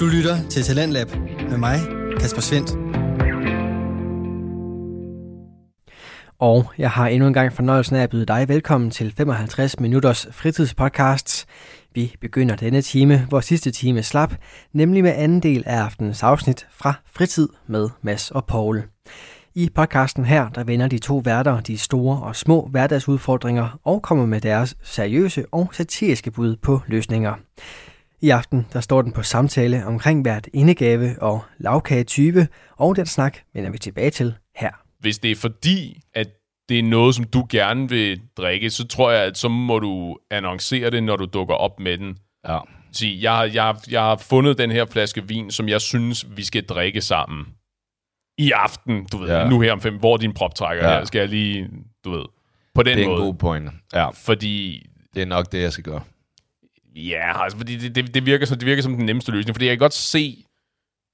Du lytter til Talentlab med mig, Kasper Svendt. Og jeg har endnu en gang fornøjelsen af at byde dig velkommen til 55 minutters fritidspodcast. Vi begynder denne time, hvor sidste time slap, nemlig med anden del af aftenens afsnit fra Fritid med Mads og Paul. I podcasten her, der vender de to værter de store og små hverdagsudfordringer og kommer med deres seriøse og satiriske bud på løsninger. I aften der står den på samtale omkring hvert indegave og lavkage 20, og den snak vender vi tilbage til her. Hvis det er fordi, at det er noget, som du gerne vil drikke, så tror jeg, at så må du annoncere det, når du dukker op med den. Ja. Sige, jeg, jeg, jeg har fundet den her flaske vin, som jeg synes, vi skal drikke sammen. I aften, du ved, ja. Nu her om fem, hvor er din proptrækker Ja. her? Skal jeg lige, du ved, på den Det er en måde. god point. Ja, Fordi det er nok det, jeg skal gøre. Ja, altså, fordi det, det, det, virker som, det virker som den nemmeste løsning, fordi jeg kan godt se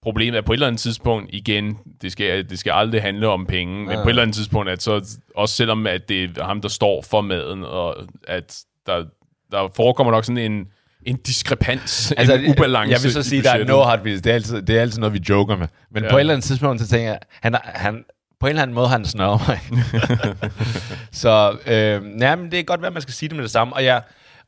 problemet, at på et eller andet tidspunkt, igen, det skal, det skal aldrig handle om penge, men Ja. på et eller andet tidspunkt, at så, også selvom at det er ham, der står for maden, og at der, der forekommer nok sådan en, en diskrepans, altså, en ubalance Jeg vil så sige, der er no hard feelings. Det er altid, det er altid noget, vi joker med. Men Ja. på et eller andet tidspunkt, så tænker jeg, han, er- han, på en eller anden måde, han snørrer mig. så øh, ja, men det er godt være, at man skal sige det med det samme. Og ja,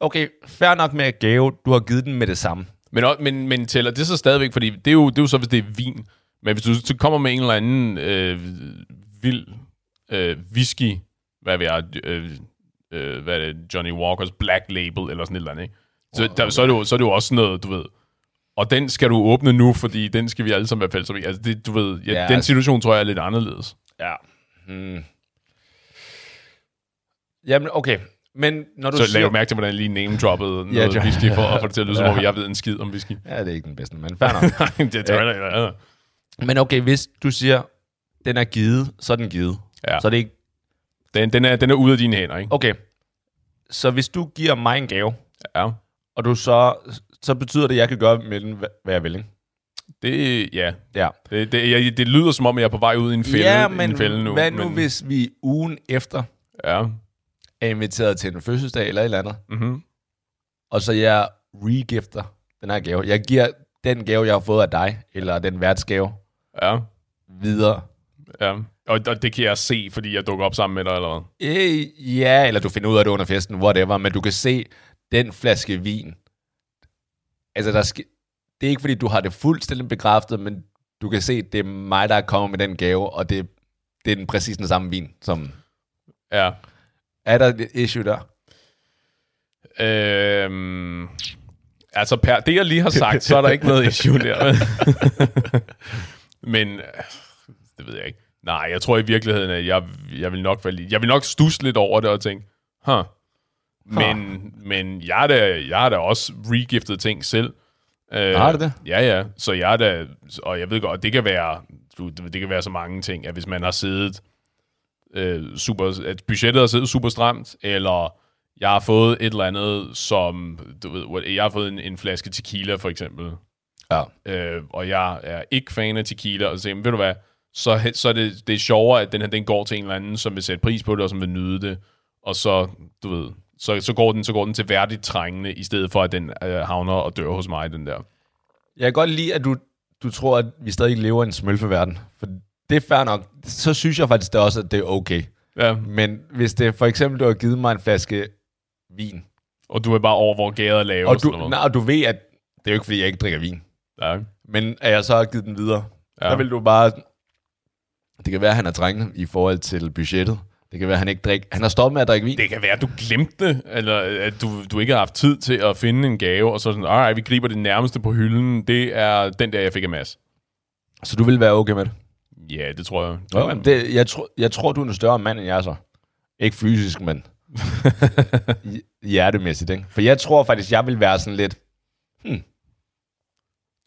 okay, fair nok med gave. Du har givet den med det samme. Men, men, men tæller det så stadigvæk, fordi det er, jo, det er jo så, hvis det er vin. Men hvis du så kommer med en eller anden øh, vild øh, whisky, hvad ved jeg, øh, øh, hvad er det, Johnny Walkers Black Label, eller sådan et eller andet, ikke? Så, der, så, er det jo, så er det jo også noget, du ved, og den skal du åbne nu, fordi den skal vi alle sammen være fælles om. Altså, det, du ved, ja, Ja, den altså- situation tror jeg er lidt anderledes. Ja. Hmm. Jamen, okay. Men når du Så siger... lav mærke til, hvordan jeg lige name-droppede noget Ja, John- whisky, for at få det til at lyde, som om jeg ved en skid om whisky. Ja, det er ikke den bedste, men fair nok. det tror jeg, ja. Men okay, hvis du siger, den er givet, så er den givet. Ja. Så er det ikke... Den, den, er, den er ude af dine hænder, ikke? Okay. Så hvis du giver mig en gave, Ja. og du så... Så betyder det, at jeg kan gøre med den, hvad jeg vil, ikke? Det, ja. Ja. Det, det, jeg, det lyder som om, jeg er på vej ud i en fælde, ja, en men fælde nu. hvad nu, men, hvis vi ugen efter Ja. Er inviteret til en fødselsdag eller et eller andet, Mm-hmm. og så jeg regifter den her gave. Jeg giver den gave, jeg har fået af dig, eller den værtsgave, Ja. videre. ja. Og, og det kan jeg se, fordi jeg dukker op sammen med dig, eller hvad? Øh, ja, eller du finder ud af det under festen, whatever, men du kan se den flaske vin. Altså, der ske, det er ikke, fordi du har det fuldstændig bekræftet, men du kan se, det er mig, der er kommet med den gave, og det, det er den præcis den samme vin. Som, Ja. Er der et issue der? Øhm, altså, per det, jeg lige har sagt, så er der ikke noget issue der. men, øh, det ved jeg ikke. Nej, jeg tror i virkeligheden, at jeg, jeg vil nok være jeg vil nok stusse lidt over det og tænke, huh. Men, men jeg, er da, jeg har da også regiftet ting selv. Øh, Har du det? Ja, ja. Så jeg er da, og jeg ved godt, det kan være, det det kan være så mange ting, at hvis man har siddet øh, super, at budgettet har siddet super stramt, eller jeg har fået et eller andet, som, du ved, jeg har fået en, en flaske tequila for eksempel, Ja. øh, og jeg er ikke fan af tequila, og så siger, ved du hvad, så, så er det, det er sjovere, at den her, den går til en eller anden, som vil sætte pris på det, og som vil nyde det, og så, du ved, så, så, går den, så går den til værdigt trængende, i stedet for, at den øh, havner og dør hos mig, den der. Jeg kan godt lide, at du, du tror, at vi stadig lever i en smølfeverden. For det er fair nok. Så synes jeg faktisk det også, at det er okay. Ja, Men hvis det for eksempel, du har givet mig en flaske vin, og du er bare over, hvor gader er lave. og du, noget. nej, og du ved, at det er jo ikke, fordi jeg ikke drikker vin. Ja. Men at jeg så har givet den videre, Ja. der vil du bare... Det kan være, at han er trængende i forhold til budgettet. Det kan være, at han ikke drikker... Han har stoppet med at drikke vin. Det kan være, at du glemte det, eller at du, du ikke har haft tid til at finde en gave, og så sådan, alright, vi griber det nærmeste på hylden. Det er den der, jeg fik af Mads. Så du vil være okay med det? Ja, det tror jeg. Ja, det jeg, tror, jeg tror, du er en større mand, end jeg er så. Ikke fysisk, men hj- hjertemæssigt, ikke? For jeg tror faktisk, jeg vil være sådan lidt... du det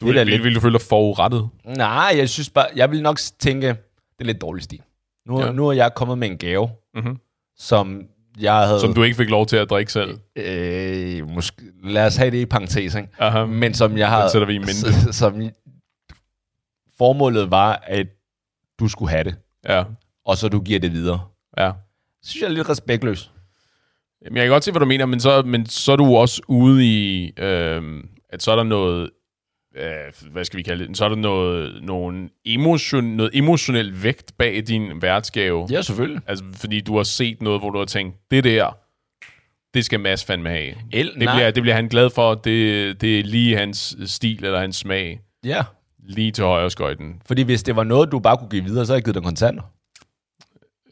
er vil, vil, lidt- vil, du føle dig forurettet? Nej, jeg synes bare... Jeg vil nok tænke, det er lidt dårlig stil. Nu, Ja. nu er jeg kommet med en gave, Mhm. som jeg havde... Som du ikke fik lov til at drikke selv. Øh, måske, lad os have det i parentes, ikke? Aha. Men som jeg har... Som, formålet var, at du skulle have det, Ja, og så du giver det videre. ja. Det synes jeg er lidt respektløst. Jamen, jeg kan godt se, hvad du mener, men så, men så er du også ude i, øh, at så er der noget øh, hvad skal vi kalde det, så er der noget, nogle emotion, noget emotionel vægt bag din værtsgave. Ja, selvfølgelig. Altså, fordi du har set noget, hvor du har tænkt, det der, det skal Mads fandme have. El, Det bliver, det bliver han glad for. Det, det er lige hans stil eller hans smag. Ja, Lige til højre skøjten. fordi hvis det var noget, du bare kunne give videre, så havde jeg givet dig kontanter.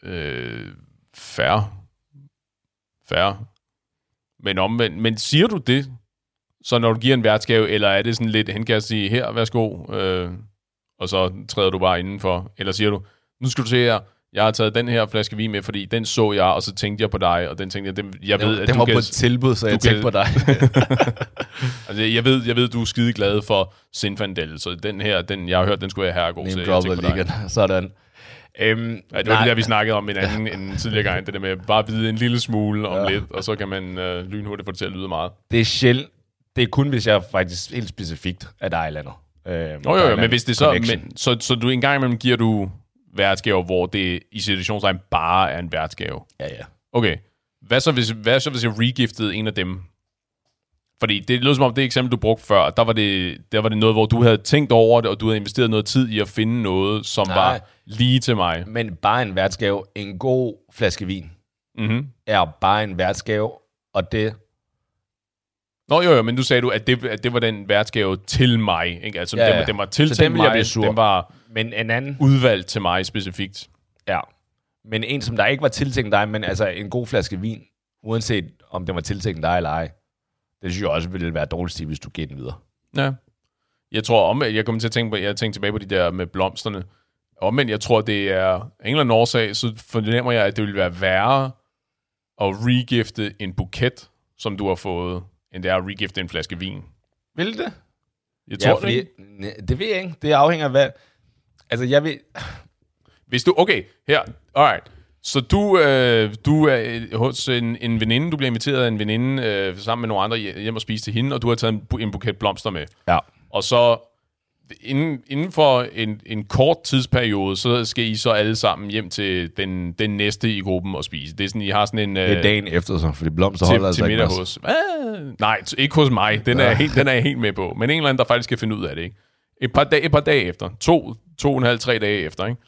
Øh, færre. Færre. Men omvendt. Men siger du det, så når du giver en værtsgave, eller er det sådan lidt, han kan sige, her, værsgo, øh, og så træder du bare indenfor? Eller siger du, nu skal du se her, jeg har taget den her flaske vin med, fordi den så jeg, og så tænkte jeg på dig, og den tænkte jeg, den, jeg ved, Den, at den du var kan, på et tilbud, så jeg du kan- tænkte på dig. altså, jeg ved, jeg ved, du er skide glad for Sinfandel, så den her, den, jeg har hørt, den skulle jeg herregod, så jeg tænkte på dig. Sådan. Øhm, Ja, det var det der, vi snakkede om en anden en tidligere gang, det der med bare vide en lille smule om ja. lidt, og så kan man øh, lynhurtigt få det til at lyde meget. det er sjældent. Det er kun, hvis jeg faktisk helt specifikt er et eller andet. Øhm, Jo, jo, jo, men hvis det så, men, så, så du en gang imellem giver du værtsgaver, hvor det i situationstegn bare er en værtsgave. Ja, ja. Okay, hvad så, hvis, hvad så hvis jeg regiftede en af dem? Fordi det lød som om det eksempel, du brugte før, der var, det, der var det noget, hvor du havde tænkt over det, og du havde investeret noget tid i at finde noget, som Nej. var lige til mig. Men bare en værtsgave, en god flaske vin, Mm-hmm. er bare en værtsgave, og det... Nå jo, jo, men du sagde du, at det, at det var den værtsgave til mig. Ikke? Altså, Ja, ja. Den, den var Så tiltænkt den ville jeg mig, blive sur. den var Men en anden... udvalgt til mig specifikt. Ja. Men en, som der ikke var tiltænkt dig, men altså en god flaske vin, uanset om den var tiltænkt dig eller ej, det synes jeg også ville være dårligt stil, hvis du giver den videre. Ja. Jeg tror om, jeg kommer til at tænke på, jeg tænkte tilbage på de der med blomsterne. Omvendt, jeg tror, det er af en eller anden årsag, så fornemmer jeg, at det vil være værre at regifte en buket, som du har fået, end det er at regifte en flaske vin. Vil det? Jeg tror ja, det fordi, ikke. Nej, det ved jeg ikke. Det afhænger af hvad... Altså, jeg vil... Hvis du, okay, her, alright. Så du, øh, du er øh, hos en, en veninde, du bliver inviteret af en veninde øh, sammen med nogle andre hje- hjem og spise til hende, og du har taget en, en buket blomster med. Ja. Og så inden, inden for en, en kort tidsperiode, så skal I så alle sammen hjem til den, den næste i gruppen og spise. Det er sådan, I har sådan en... Det er øh, dagen efter, så, fordi blomster til, holder altså til ikke hos... Ah, nej, ikke hos mig. Den er, jeg helt, den er jeg helt med på. Men en eller anden, der faktisk skal finde ud af det. Ikke? Et, par dage, et par dage efter. To, to og en halv, tre dage efter. Ikke?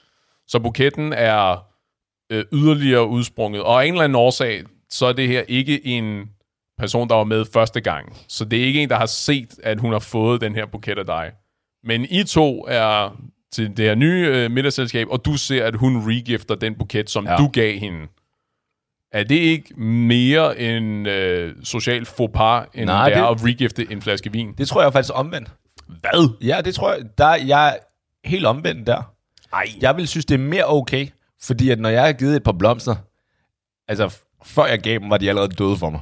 Så buketten er øh, yderligere udsprunget. Og af en eller anden årsag, så er det her ikke en person, der var med første gang. Så det er ikke en, der har set, at hun har fået den her buket af dig. Men I to er til det her nye øh, middagsselskab, og du ser, at hun regifter den buket, som Ja. du gav hende. Er det ikke mere en øh, social faux pas, end Nej, det er det- at regifte en flaske vin? Det tror jeg faktisk omvendt. Hvad? Ja, det tror jeg. Der, jeg helt omvendt der. Ej. Jeg vil synes, det er mere okay, fordi at når jeg har givet et par blomster, altså før jeg gav dem, var de allerede døde for mig.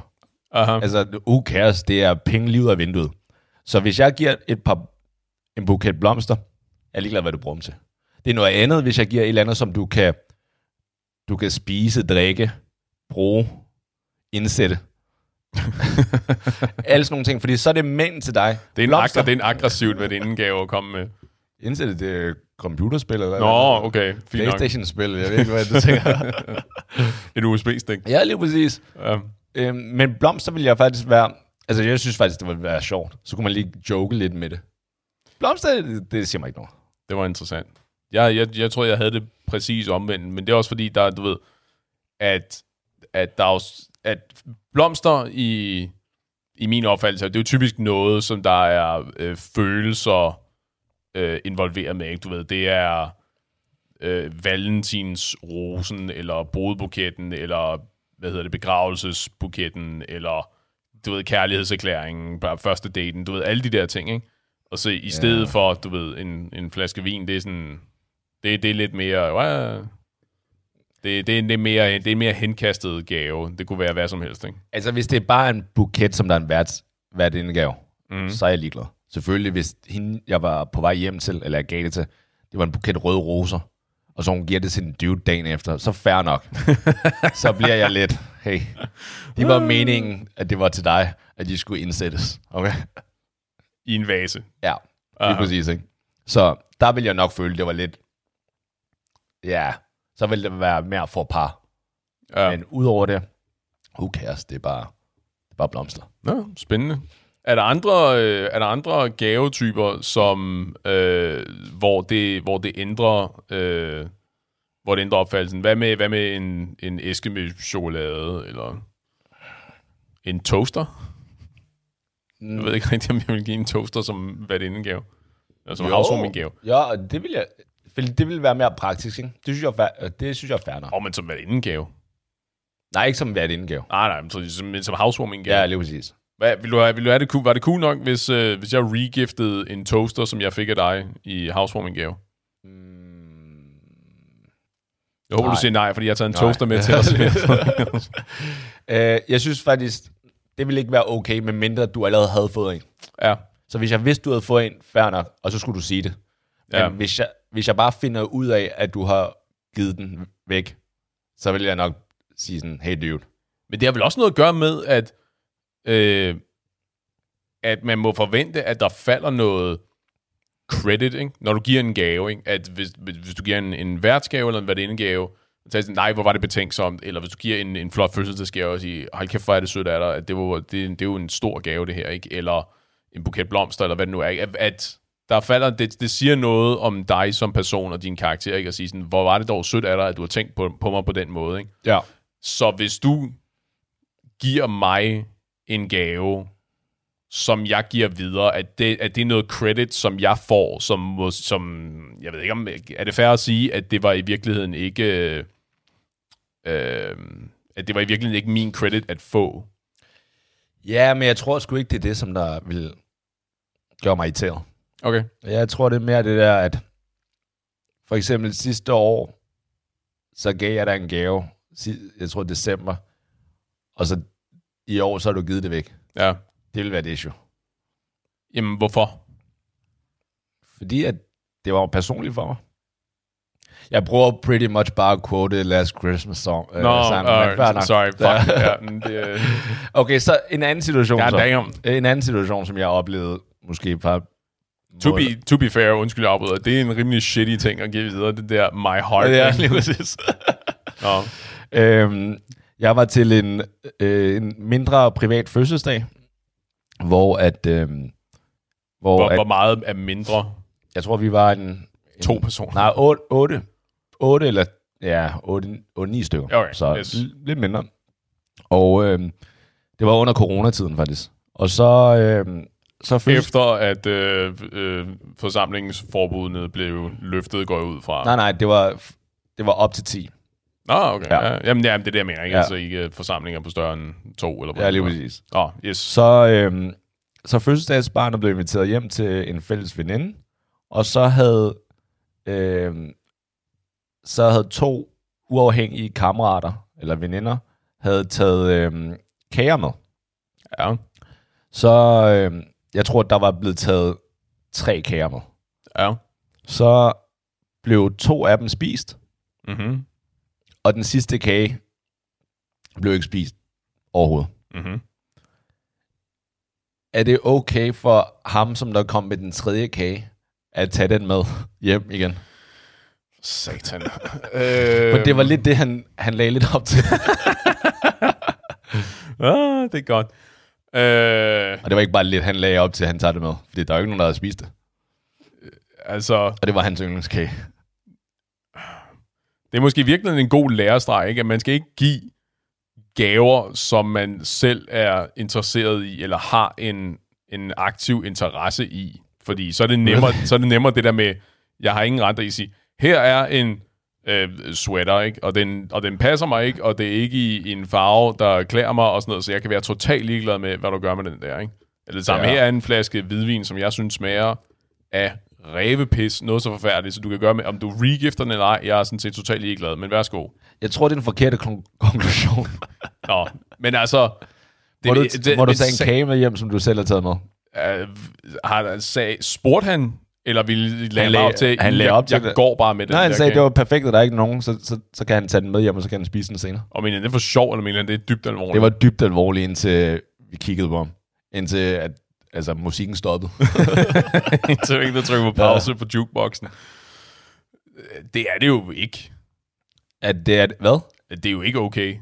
Aha. Altså, who cares? Det er penge lige ud af vinduet. Så hvis jeg giver et par, en buket blomster, jeg er ligeglad, hvad du bruger dem til. Det er noget andet, hvis jeg giver et eller andet, som du kan, du kan spise, drikke, bruge, indsætte. Alle sådan nogle ting, fordi så er det mænd til dig. Det er en, Blomster. det er en aggressivt venindegave at komme med. Indsætte det er computerspil, eller hvad? Nå, okay. Fint. Playstation-spil, jeg ved ikke, hvad du tænker. Et USB-stik. ja, lige præcis. Ja. Øhm, men blomster vil jeg faktisk være... Altså, jeg synes faktisk, det ville være sjovt. Så kunne man lige joke lidt med det. Blomster, det, det siger mig ikke noget. Det var interessant. Jeg, jeg, jeg tror, jeg havde det præcis omvendt, men det er også fordi, der, er, du ved, at, at der er også, at blomster i, i min opfattelse, det er jo typisk noget, som der er øh, følelser øh, involveret med. Ikke? Du ved, det er øh, valentinsrosen, eller brudbuketten, eller hvad hedder det, begravelsesbuketten, eller du ved, kærlighedserklæringen, bare første daten, du ved, alle de der ting, ikke? Og så i stedet for, du ved, en, en flaske vin, det er sådan, det, det er lidt mere, ja, det, det, er, det, er mere, det er en mere henkastet gave. Det kunne være hvad som helst, ikke? Altså, hvis det er bare en buket, som der er en vært, vært indgave, mm. så er jeg ligeglad. Selvfølgelig, hvis hende, jeg var på vej hjem til, eller jeg gav det til, det var en buket røde roser, og så hun giver det til en dude dagen efter, så fair nok. så bliver jeg lidt, hey, det var meningen, at det var til dig, at de skulle indsættes. Okay? I en vase. Ja, lige Aha. præcis, ikke? Så der vil jeg nok føle, det var lidt... Ja, så vil det være mere for par. Ja. Men udover det, who cares, det er bare, det er bare blomster. Nå, spændende. Er der andre, øh, er der andre gavetyper, som, øh, hvor, det, hvor det ændrer... Øh, hvor det ændrer opfattelsen. Hvad med, hvad med en, en æske med chokolade, eller en toaster? Jeg ved ikke rigtig, om jeg vil give en toaster som hvad det inden gave. Altså som housewarming gave. Ja, det vil jeg... Det vil være mere praktisk, ikke? Det synes jeg, er fair- det synes jeg er nok. Og men som hvad det inden gave. Nej, ikke som hvert indgave. Nej, nej, men som, som, som housewarming gave. Ja, lige præcis. Hvad, vil du have, vil du have det cool, var det cool nok, hvis, øh, hvis jeg regiftede en toaster, som jeg fik af dig i housewarming gave? Jeg håber, Nej. du siger nej, fordi jeg har taget en Nej. toaster med til os. Øh, jeg synes faktisk, det ville ikke være okay, med mindre du allerede havde fået en. ja, Så hvis jeg vidste, du havde fået en, fair nok, og så skulle du sige det. Men ja. hvis, jeg, hvis jeg bare finder ud af, at du har givet den væk, så vil jeg nok sige sådan, hey dude. Men det har vel også noget at gøre med, at, øh, at man må forvente, at der falder noget credit, ikke? når du giver en gave. Ikke? At hvis, hvis du giver en, en værtsgave eller en værdindegave, så er sådan, nej, hvor var det betænksomt. Eller hvis du giver en, en flot fødselsdagsgave og siger, hold kæft, hvor er det sødt af dig, at det, var, det, det er jo en stor gave, det her. ikke? Eller en buket blomster, eller hvad det nu er. Ikke? At, at der falder, det, det siger noget om dig som person og din karakter, ikke? at sige sådan, hvor var det dog sødt af dig, at du har tænkt på, på mig på den måde. Ikke? Ja. Så hvis du giver mig en gave, som jeg giver videre, at det, at det er noget credit, som jeg får, som, som jeg ved ikke om, er det fair at sige, at det var i virkeligheden ikke, øh, øh, at det var i virkeligheden ikke min credit at få. Ja, men jeg tror sgu ikke, det er det, som der vil gøre mig irriteret. Okay. Jeg tror, det er mere det der, at for eksempel sidste år, så gav jeg dig en gave, jeg tror december, og så i år, så har du givet det væk. Ja. Det vil være et issue. Jamen, hvorfor? Fordi at det var personligt for mig. Jeg bruger pretty much bare at quote Last Christmas song. øh, Nå, fair uh, nok. sorry. Fuck. ja, det, øh, Okay, så en anden situation. God så. damn. En anden situation, som jeg oplevede måske et par To be, to be fair, undskyld, jeg afbryder. Det er en rimelig shitty ting at give videre, det der my heart. Ja, lige præcis. Nå. øhm, jeg var til en, øh, en mindre privat fødselsdag, hvor at... øhm, hvor Hvor, at, hvor meget er mindre? jeg tror, vi var en... en To personer. Nej, otte, otte, otte eller ja, otte, otte, ni stykker. Okay, så yes. lidt mindre. Og øhm, det var under coronatiden faktisk. Og så, øhm, så fødsels- Efter at øh, øh, forsamlingsforbudene blev løftet, går jeg ud fra. Nej, nej, det var, det var op til 10. Nå, okay. Ja. Ja. Ja. Jamen, jamen, det er det, jeg mener. Ikke? Ja. Ja. Altså ikke øh, forsamlinger på større end to, eller hvad Ja, lige præcis. Åh, oh, yes. Så, øhm, så fødselsdagsbarnet blev inviteret hjem til en fælles veninde, og så havde, øhm, så havde to uafhængige kammerater, eller veninder, havde taget øhm, kager med. Ja. Så øhm, jeg tror, der var blevet taget tre kager med. Ja. Så blev to af dem spist, Mhm. Og den sidste kage blev ikke spist overhovedet. Mhm. er det okay for ham, som der kom med den tredje kage, at tage den med hjem igen? Satan. øh, For det var lidt det, han, han lagde lidt op til. Ah, det er godt. Øh, Og det var ikke bare lidt, han lagde op til, at han tager det med. Fordi der er jo ikke nogen, der havde spist det. altså, Og det var hans yndlingskage. Det er måske virkelig en god lærestreg, ikke? at man skal ikke give gaver, som man selv er interesseret i, eller har en, en aktiv interesse i. Fordi så er det nemmere, så er det, nemmere det der med, jeg har ingen ret i at sige, her er en øh, sweater, ikke? Og, den, og den passer mig ikke, og det er ikke i, i en farve, der klæder mig og sådan noget, så jeg kan være totalt ligeglad med, hvad du gør med den der, ikke? Eller det samme, ja. her er en flaske hvidvin, som jeg synes smager af rævepis, noget så forfærdeligt, så du kan gøre med, om du regifter den eller ej, jeg er sådan set totalt ligeglad, men værsgo. Jeg tror, det er en forkerte kon- konklusion. Nå, men altså... Det, Må du, det, må du tage en sag- kage med hjem, som du selv har taget med? Øh, har sag, spurgte han, eller ville lade Han lagde- op til, han lagde jeg, op til jeg det. går bare med den Nej, han sagde, kage. det var perfekt, at der er ikke nogen, så, så, så kan han tage den med hjem, og så kan han spise den senere. Og mener det er for sjov, eller mener det er dybt alvorligt? Det var dybt alvorligt, indtil vi kiggede på ham. Indtil at altså, musikken stoppede. så ikke der trykker på pause ja. på jukeboxen. Det er det jo ikke. at det er, hvad? Det er jo ikke okay.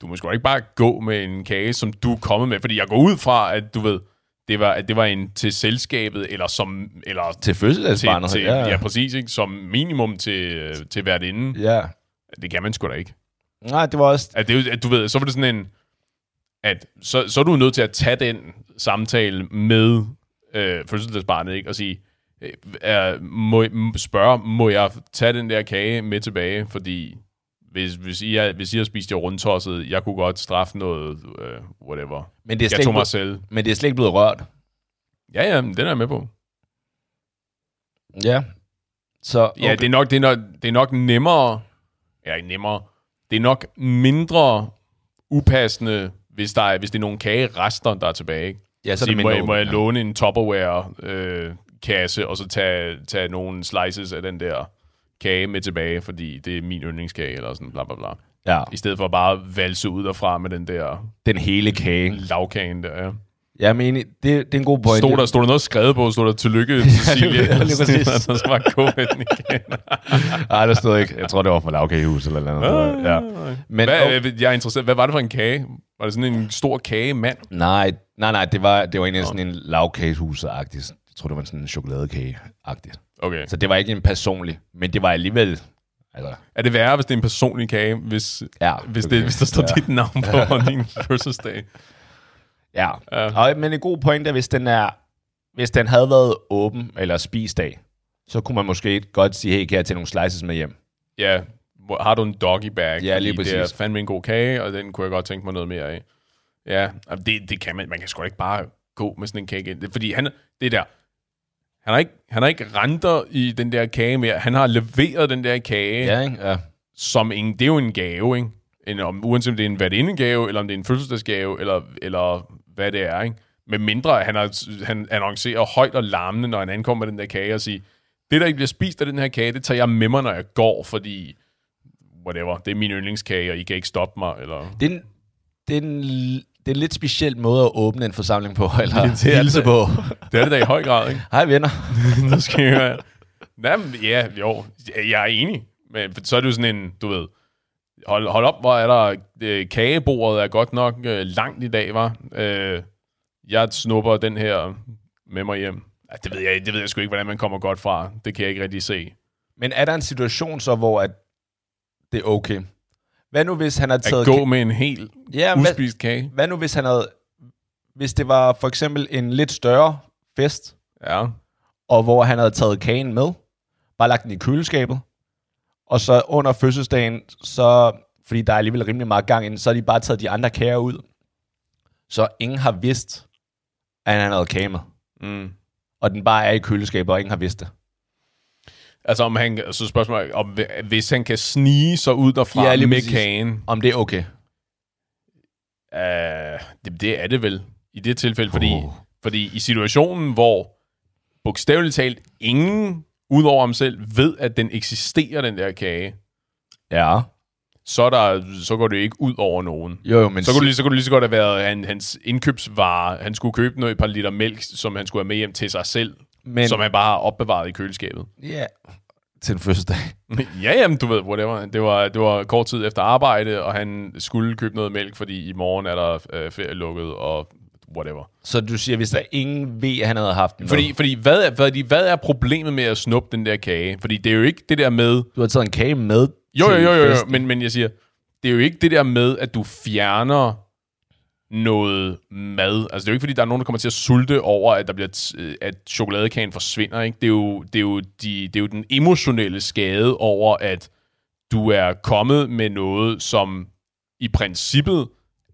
Du må sgu ikke bare gå med en kage, som du er kommet med. Fordi jeg går ud fra, at du ved, det var, at det var en til selskabet, eller som, eller Til til, fødselsdagsbarnet. til, ja, ja, præcis, ikke? som minimum til, øh, til hvert inden. ja. Det kan man sgu da ikke. Nej, det var også... At det, er at du ved, så var det sådan en, at så, så er du nødt til at tage den samtale med øh, fødselsdagsbarnet, ikke? Og sige, øh, er, må, spørge, må jeg tage den der kage med tilbage? Fordi hvis, hvis, I, er, hvis I har spist jer rundtosset, jeg kunne godt straffe noget, øh, whatever. Men det, er slet Jeg tog mig selv. men det er slet ikke blevet rørt. Ja, ja, den er jeg med på. Ja. Så, Okay. Ja, det er, nok, det, er nok, det er nok nemmere, ja, ikke nemmere, det er nok mindre upassende, hvis, der er, hvis det er nogle kagerester, der er tilbage. Ikke? ja, så er Sige, det må, mindre jeg, må jeg låne en Tupperware øh, kasse, og så tage, tage nogle slices af den der kage med tilbage, fordi det er min yndlingskage, eller sådan bla bla bla. Ja. I stedet for bare at valse ud derfra med den der Den hele kage. lavkagen der. Ja. Jeg er enig, det, det er en god pointe. Stod, der, stod der noget skrevet på? Stod der tillykke, Cecilie? Ja, så var god med den igen. Nej, der stod ikke. Jeg tror, det var fra lavkagehus eller noget. Ja. Men, Hvad, oh, jeg er interesseret. Hvad var det for en kage? Var det sådan en stor kagemand? nej, nej, nej, det var, det var egentlig sådan en lavkagehus-agtig. Jeg tror, det var sådan en chokoladekage-agtig. Okay. Så det var ikke en personlig, men det var alligevel... Altså, Er det værre, hvis det er en personlig kage, hvis, ja, hvis, okay. det, hvis der står ja. dit navn på din fødselsdag? Ja. Ja. Og, men en god point er, hvis den, er, hvis den havde været åben eller spisdag, så kunne man måske godt sige, hey, kan jeg tage nogle slices med hjem? Ja, har du en doggy bag? Ja, lige Fordi Det er præcis. fandme en god kage, og den kunne jeg godt tænke mig noget mere af. Ja, det, det kan man. Man kan sgu ikke bare gå med sådan en kage ind. Det- Fordi han, det der, han har, ikke, han har ikke renter i den der kage mere. Han har leveret den der kage, Ja, ikke? Ja. som en, det er jo en gave, ikke? En, om, uanset om det er en værtindegave, eller om det er en fødselsdagsgave, eller, eller hvad det er, ikke? Med mindre han, har, han annoncerer højt og larmende, når han ankommer med den der kage, og siger, det der ikke bliver spist af den her kage, det tager jeg med mig, når jeg går, fordi whatever, det er min yndlingskage, og I kan ikke stoppe mig, eller... Det er en, det er en, det er en lidt speciel måde at åbne en forsamling på, eller Det er hilse det. på. Det er det da i høj grad, ikke? Hej venner. nu skal jeg høre. Jamen, ja, jo, jeg er enig. Men så er det jo sådan en, du ved, hold, hold op, hvor er der, øh, kagebordet er godt nok øh, langt i dag, var. Øh, jeg snupper den her med mig hjem. Ja, det ved jeg, det ved jeg sgu ikke, hvordan man kommer godt fra. Det kan jeg ikke rigtig se. Men er der en situation så, hvor at det er okay? Hvad nu, hvis han har At taget... gå med en helt ja, hvad, uspist kage. hvad nu, hvis han havde... Hvis det var for eksempel en lidt større fest, Ja. og hvor han havde taget kagen med, bare lagt den i køleskabet, og så under fødselsdagen, så, fordi der er alligevel rimelig meget gang inden, så har de bare taget de andre kager ud. Så ingen har vidst, at han havde kage med. Mm. Og den bare er i køleskabet, og ingen har vidst det. Altså, om han, så spørgsmålet, om, hvis han kan snige sig ud derfra Ja, lige med præcis. kagen, Om det er okay. Uh, det, det er det vel i det tilfælde, fordi, Oh. fordi i situationen, hvor bogstaveligt talt ingen, udover ham selv, ved, at den eksisterer, den der kage, Ja. så, er der, så går det ikke ud over nogen. Jo, jo, men... Så kunne, det, lige- så kunne det lige så godt have været han, hans indkøbsvare. Han skulle købe noget, et par liter mælk, som han skulle have med hjem til sig selv, men, men, som han bare har opbevaret i køleskabet. Ja. Til en fødselsdag. ja, jamen, du ved, whatever. Det var, det var kort tid efter arbejde, og han skulle købe noget mælk, fordi i morgen er der øh, ferie lukket, og whatever. Så du siger, hvis der ingen ved, at han havde haft den Fordi, fordi hvad, er, hvad, hvad er problemet med at snuppe den der kage? Fordi det er jo ikke det der med... Du har taget en kage med Jo, jo, jo, jo, jo men, men jeg siger, det er jo ikke det der med, at du fjerner noget mad. Altså, det er jo ikke, fordi der er nogen, der kommer til at sulte over, at, der bliver øh, at chokoladekagen forsvinder. Ikke? Det, er jo, det, er jo de, det er jo den emotionelle skade over, at du er kommet med noget, som i princippet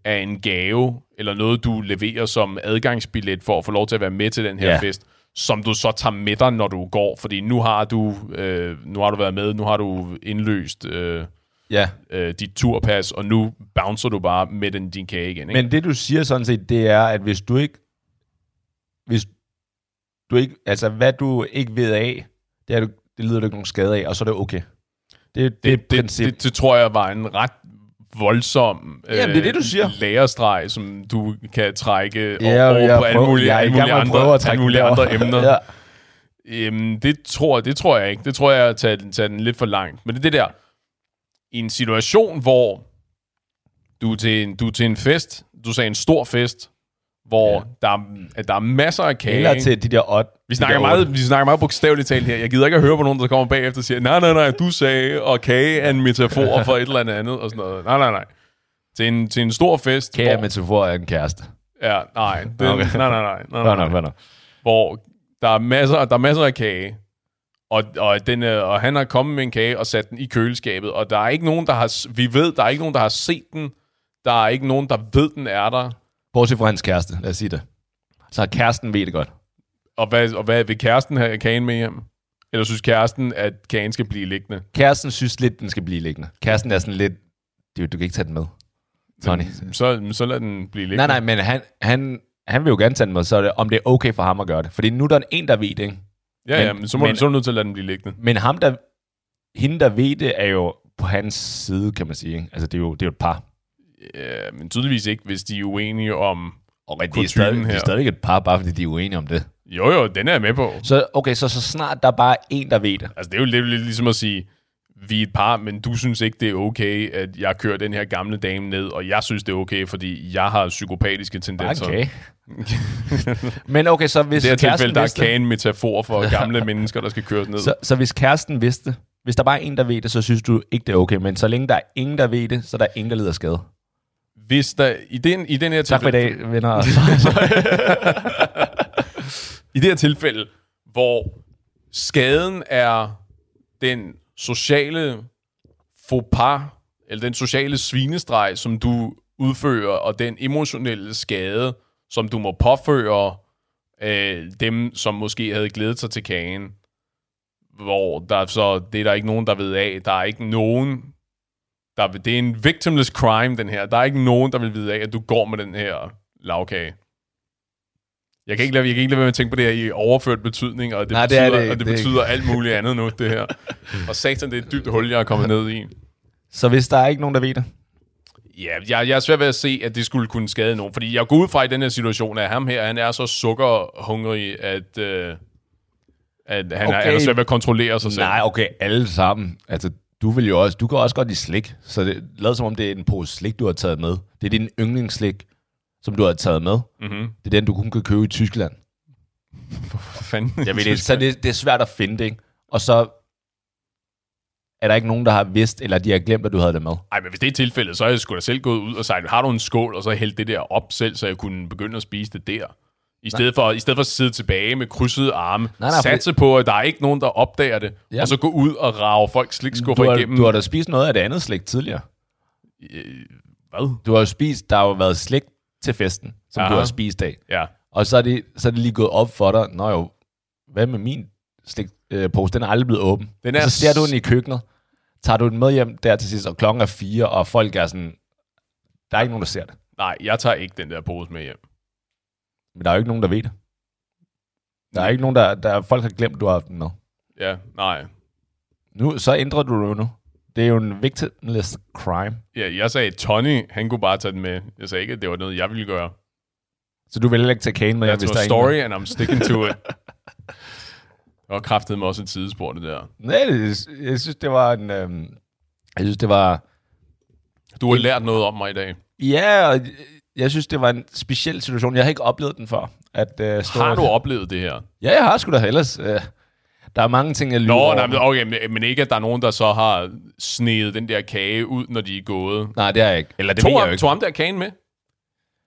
er en gave, eller noget, du leverer som adgangsbillet for at få lov til at være med til den her Ja. fest, som du så tager med dig, når du går. Fordi nu har du, øh, nu har du været med, nu har du indløst øh, Ja, øh, dit turpas, og nu bouncer du bare med den, din kage igen. Ikke? men det du siger sådan set, det er, at hvis du ikke... Hvis du ikke... Altså, hvad du ikke ved af, det, er, du- det lider du ikke nogen skade af, og så er det okay. Det, det, det et det, princip. det, det tror jeg var en ret voldsom øh, Jamen, det er det, du siger. lærestreg, som du kan trække Ja, over jeg på alle mulige, alle mulige andre, alle mulige andre emner. ja. Jamen, det tror, det tror jeg ikke. Det tror jeg er at tage, den- tage den lidt for langt. Men det er det der, i en situation, hvor du er til en, du er til en fest, du sagde en stor fest, hvor Ja. der, er, der er masser af kage. Eller til de der odd. Vi snakker, meget, vi snakker meget bogstaveligt talt her. Jeg gider ikke at høre på nogen, der kommer bagefter og siger, nej, nej, nej, du sagde, og kage er en metafor for et eller andet andet, og sådan noget. Nej, nej, nej. Til en, til en stor fest. Kære hvor, metafor af en kæreste. ja, nej, den, Okay. nej, nej, nej, nej, nej, nej. hvad nok? Hvor der er masser, der er masser af kage, og, og, den, er- og han har kommet med en kage og sat den i køleskabet, og der er ikke nogen, der har, vi ved, der er ikke nogen, der har set den, der er ikke nogen, der ved, den er der, Bortset fra hans kæreste, lad os sige det. Så kæresten ved det godt. og hvad, og hvad vil kæresten have kagen med hjem? Eller synes kæresten, at kagen skal blive liggende? Kæresten synes lidt, den skal blive liggende. Kæresten er sådan lidt, du, du kan ikke tage den med. Tony. Så, så lad den blive liggende. Nej, nej, men han, han, han vil jo gerne tage den med, så er det, om det er okay for ham at gøre det. Fordi nu er der en, der ved det, ikke? Ja, Men- ja, men så må men- men, så er du nødt til at lade den blive liggende. Men ham, der, hende, der ved det, er jo på hans side, kan man sige. Ikke? Altså, det er, jo, det er jo et par. Ja, men tydeligvis ikke, hvis de er uenige om... Og det er, Kutymen stadig, her. er stadig et par, bare fordi de er uenige om det. Jo, jo, den er jeg med på. Så, okay, så, så snart der er bare en, der ved det. Altså, det er jo lidt, lidt ligesom at sige, vi er et par, men du synes ikke, det er okay, at jeg kører den her gamle dame ned, og jeg synes, det er okay, fordi jeg har psykopatiske tendenser. Okay. Men okay, så hvis I det her tilfælde, der er vidste, kagen metafor for gamle mennesker, der skal køres ned. så, så hvis kæresten vidste, hvis der bare er en, der ved det, så synes du ikke, det er okay. Men så længe der er ingen, der ved det, så er der ingen, der lider skade. Hvis der, i, den, I den her Tak for i tilfælde, dag, venner. I det her tilfælde, hvor skaden er den sociale faux pas, eller den sociale svinestreg, som du udfører, og den emotionelle skade, som du må påføre øh, dem, som måske havde glædet sig til kagen, hvor der så, det er der ikke nogen, der ved af. Der er ikke nogen, der det er en victimless crime, den her. Der er ikke nogen, der vil vide af, at du går med den her lavkage. Jeg kan ikke lade, jeg kan ikke lade være med at tænke på det her i overført betydning, og det, Nej, det er betyder, det ikke. og det Det er betyder alt muligt andet nu, det her. Og satan, det er et dybt hul, jeg er kommet ned i. så hvis der er ikke nogen, der ved det, Ja, jeg, jeg er svært ved at se, at det skulle kunne skade nogen. Fordi jeg går ud fra i den her situation, at ham her, han er så sukkerhungrig, at, øh, at han, okay. er, han er svært ved at kontrollere sig selv. Nej, okay, alle sammen. Altså, du vil jo også, du kan også godt lide slik, så det lader som om, det er en pose slik, du har taget med. Det er din yndlingsslik, som du har taget med. Mm-hmm. Det er den, du kun kan købe i Tyskland. Fanden. Jeg ved det, så det, det er svært at finde det, ikke? Og så er der ikke nogen, der har vidst, eller de har glemt, at du havde det med. Ej, men hvis det er tilfældet, så er jeg sgu da selv gået ud og sagt, har du en skål, og så hældt det der op selv, så jeg kunne begynde at spise det der. I stedet, for, I stedet for at sidde tilbage med krydsede arme, Nej, nej, satse på, at der er ikke nogen, der opdager det, Ja. og så gå ud og rave folk slikskuffer Du har, igennem. du har da spist noget af det andet slik tidligere. Øh, Hvad? Du har jo spist, der har jo været slik til festen, som Aha. Du har spist af. Ja. Og så er, det, så er det lige gået op for dig, nå jo, hvad med min slikpose? Øh, pose? den er aldrig blevet åben. Den og er så ser du den i køkkenet, tager du den med hjem der til sidst, og klokken er fire, og folk er sådan, der er ikke nogen, der ser det. Nej, jeg tager ikke den der pose med hjem. Men der er jo ikke nogen, der ved det. Der er ikke nogen, der, der folk har glemt, du har haft den med. Ja, nej. Nu, så ændrer du det jo nu. Det er jo en victimless crime. Ja, jeg sagde, Tony, han kunne bare tage den med. Jeg sagde ikke, at det var noget, jeg ville gøre. Så du vil heller ikke tage kagen med, der er story, ingen... and I'm sticking to it. Var kraftet med også et sidespor, det der. Nej, det, jeg synes, det var en... Øhm, jeg synes, det var... Du har lært noget om mig i dag. Ja, og jeg synes, det var en speciel situation. Jeg har ikke oplevet den før. At, øh, stå Har du oplevet det her? Ja, jeg har sgu da ellers. Øh, der er mange ting, jeg lyver Nå, nej, men, okay, men- men ikke, at der er nogen, der så har snedet den der kage ud, når de er gået. Nej, det har jeg ikke. Eller det Tog jeg jo ham, ikke. tog ham der kagen med?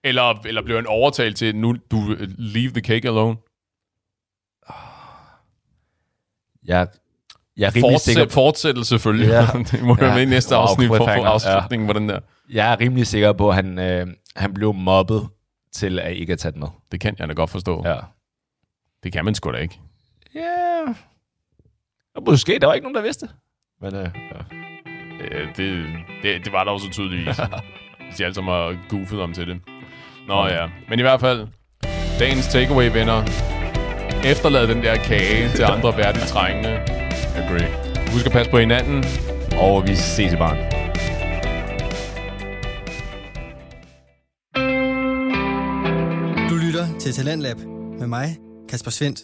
Eller, eller blev han overtalt til, nu du øh, leave the cake alone? Jeg, jeg er rimelig sikker Fortsæt, på, fortsætte selvfølgelig. Ja. Ja. det må ja. Ja. være med i næste Wow, afsnit for cliffhanger. afslutningen på den der. jeg er rimelig sikker på, at han, øh, han blev mobbet til at ikke at tage den med. Det kan jeg da godt forstå. Ja. Det kan man sgu da ikke. Ja. Og måske, der var ikke nogen, der vidste. Men øh, ja. Øh, det, det, det var der jo så tydeligvis. Hvis de alle sammen har goofet om til det. Nå ja. Men i hvert fald, dagens takeaway, venner. Efterlad den der kage til andre værdigt trængende. Agree. Husk at passe på hinanden. Og vi ses i barn. Til Talentlab med mig, Kasper Svendt.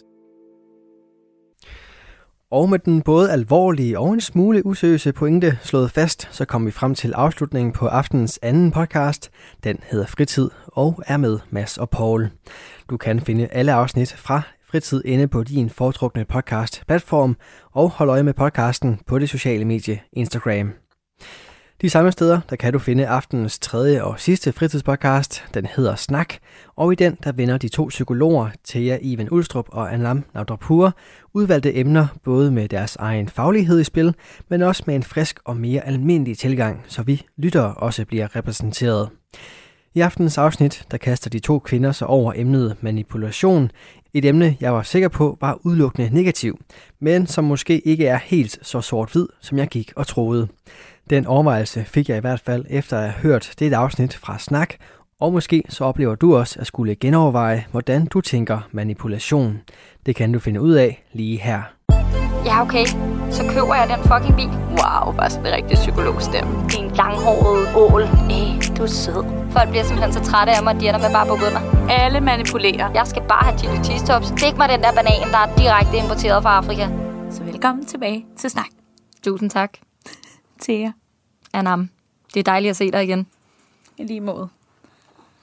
Og med den både alvorlige og en smule useriøse pointe slået fast, så kom vi frem til afslutningen på aftenens anden podcast. Den hedder Fritid og er med Mads og Paul. Du kan finde alle afsnit fra Fritid inde på din foretrukne podcast-platform og hold øje med podcasten på det sociale medie Instagram. De samme steder, der kan du finde aftenens tredje og sidste fritidspodcast. Den hedder Snak, og i den der vender de to psykologer, Thea Ivan Ulstrup og Anlam Naudrapur, udvalgte emner både med deres egen faglighed i spil, men også med en frisk og mere almindelig tilgang, så vi lyttere også bliver repræsenteret. I aftenens afsnit, der kaster de to kvinder sig over emnet manipulation, et emne, jeg var sikker på var udelukkende negativ, men som måske ikke er helt så sort-hvid, som jeg gik og troede. Den overvejelse fik jeg i hvert fald efter at have hørt det afsnit fra Snak, og måske så oplever du også at skulle genoverveje, hvordan du tænker manipulation. Det kan du finde ud af lige her. Ja, okay. Så køber jeg den fucking bil. Wow, bare sådan en rigtig psykologstemme. Det er en langhåret ål. Ej, du er sød. Folk bliver simpelthen så trætte af mig, at de ender med bare på bunder. Alle manipulerer. Jeg skal bare have chili cheese tops. Stik mig den der banan, der er direkte importeret fra Afrika. Så velkommen tilbage til Snak. Tusind tak, Thea. Anam. Det er dejligt at se dig igen. I lige måde.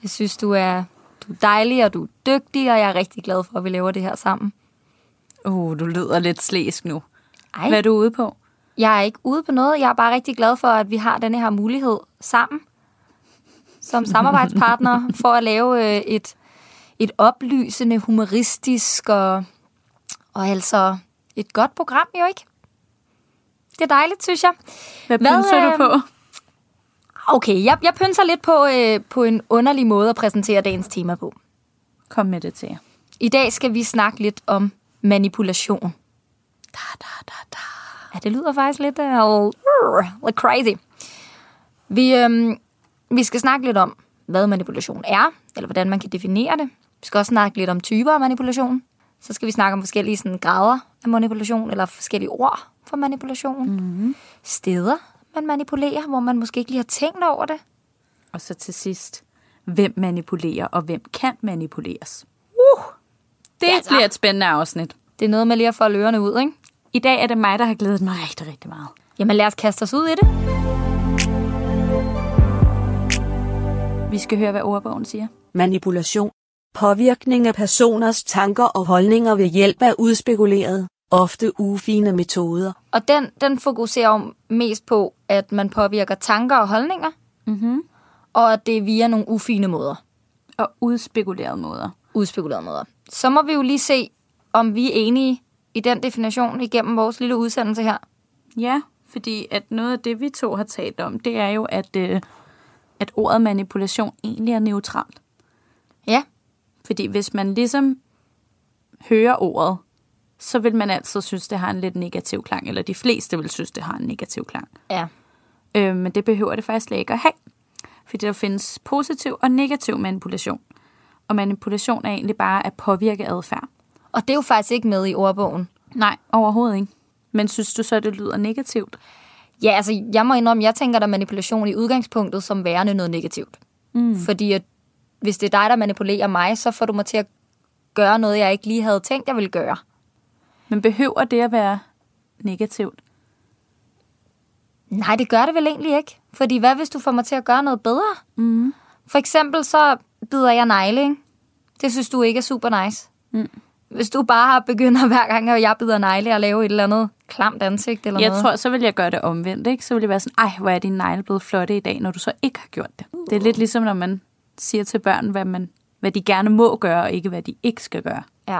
Jeg synes, du er, du er dejlig, og du er dygtig, og jeg er rigtig glad for, at vi laver det her sammen. Uh, du lyder lidt slæsk nu. Ej, Hvad er du ude på? jeg er ikke ude på noget. Jeg er bare rigtig glad for, at vi har denne her mulighed sammen som samarbejdspartner for at lave øh, et, et oplysende, humoristisk og, og altså et godt program, jo ikke? Det er dejligt, synes jeg. Hvad Hvad, pynser du øh, på? Okay, jeg, jeg pynser lidt på, øh, på en underlig måde at præsentere dagens tema på. Kom med det, Thea. I dag skal vi snakke lidt om manipulation. Da, da, da, da. Ja, det lyder faktisk lidt, uh, lidt crazy. Vi, øhm, vi skal snakke lidt om, hvad manipulation er, eller hvordan man kan definere det. Vi skal også snakke lidt om typer af manipulation. Så skal vi snakke om forskellige sådan, grader af manipulation, eller forskellige ord for manipulation. Mm-hmm. Steder, man manipulerer, hvor man måske ikke lige har tænkt over det. Og så til sidst, hvem manipulerer, og hvem kan manipuleres? Uh, det Ja, så. bliver et spændende afsnit. Det er noget med lige at få ørerne ud, ikke? I dag er det mig, der har glædet mig rigtig, rigtig meget. Jamen lad os kaste os ud i det. Vi skal høre, hvad ordbogen siger. Manipulation. Påvirkning af personers tanker og holdninger ved hjælp af udspekulerede, ofte ufine metoder. Og den, den fokuserer jo mest på, at man påvirker tanker og holdninger, Mm-hmm. og at det er via nogle ufine måder. Og udspekulerede måder. udspekulerede måder. Så må vi jo lige se, om vi er enige i den definition igennem vores lille udsendelse her. Ja, fordi at noget af det, vi to har talt om, det er jo, at, øh, at ordet manipulation egentlig er neutralt. Ja, Fordi hvis man ligesom hører ordet, så vil man altid synes, det har en lidt negativ klang, eller de fleste vil synes, det har en negativ klang. ja. Øh, men det behøver det faktisk ikke at have. Fordi der findes positiv og negativ manipulation. Og manipulation er egentlig bare at påvirke adfærd. Og det er jo faktisk ikke med i ordbogen. Nej, overhovedet ikke. Men synes du så, det lyder negativt? Ja, altså, jeg må indrømme, jeg tænker der manipulation i udgangspunktet som værende noget negativt. Mm. Fordi at, hvis det er dig, der manipulerer mig, så får du mig til at gøre noget, jeg ikke lige havde tænkt, jeg ville gøre. Men behøver det at være negativt? Nej, det gør det vel egentlig ikke. Fordi hvad hvis du får mig til at gøre noget bedre? Mm. For eksempel så bider jeg negle, ikke? Det synes du ikke er super nice. Mm. Hvis du bare begynder hver gang, at jeg bider negle at lave et eller andet klamt ansigt eller Jeg noget. tror, så vil jeg gøre det omvendt, ikke? Så vil jeg være sådan, ej, hvor er dine negle blevet flotte i dag, når du så ikke har gjort det. Det er lidt ligesom, når man siger til børn, hvad, man, hvad de gerne må gøre, og ikke hvad de ikke skal gøre. Ja.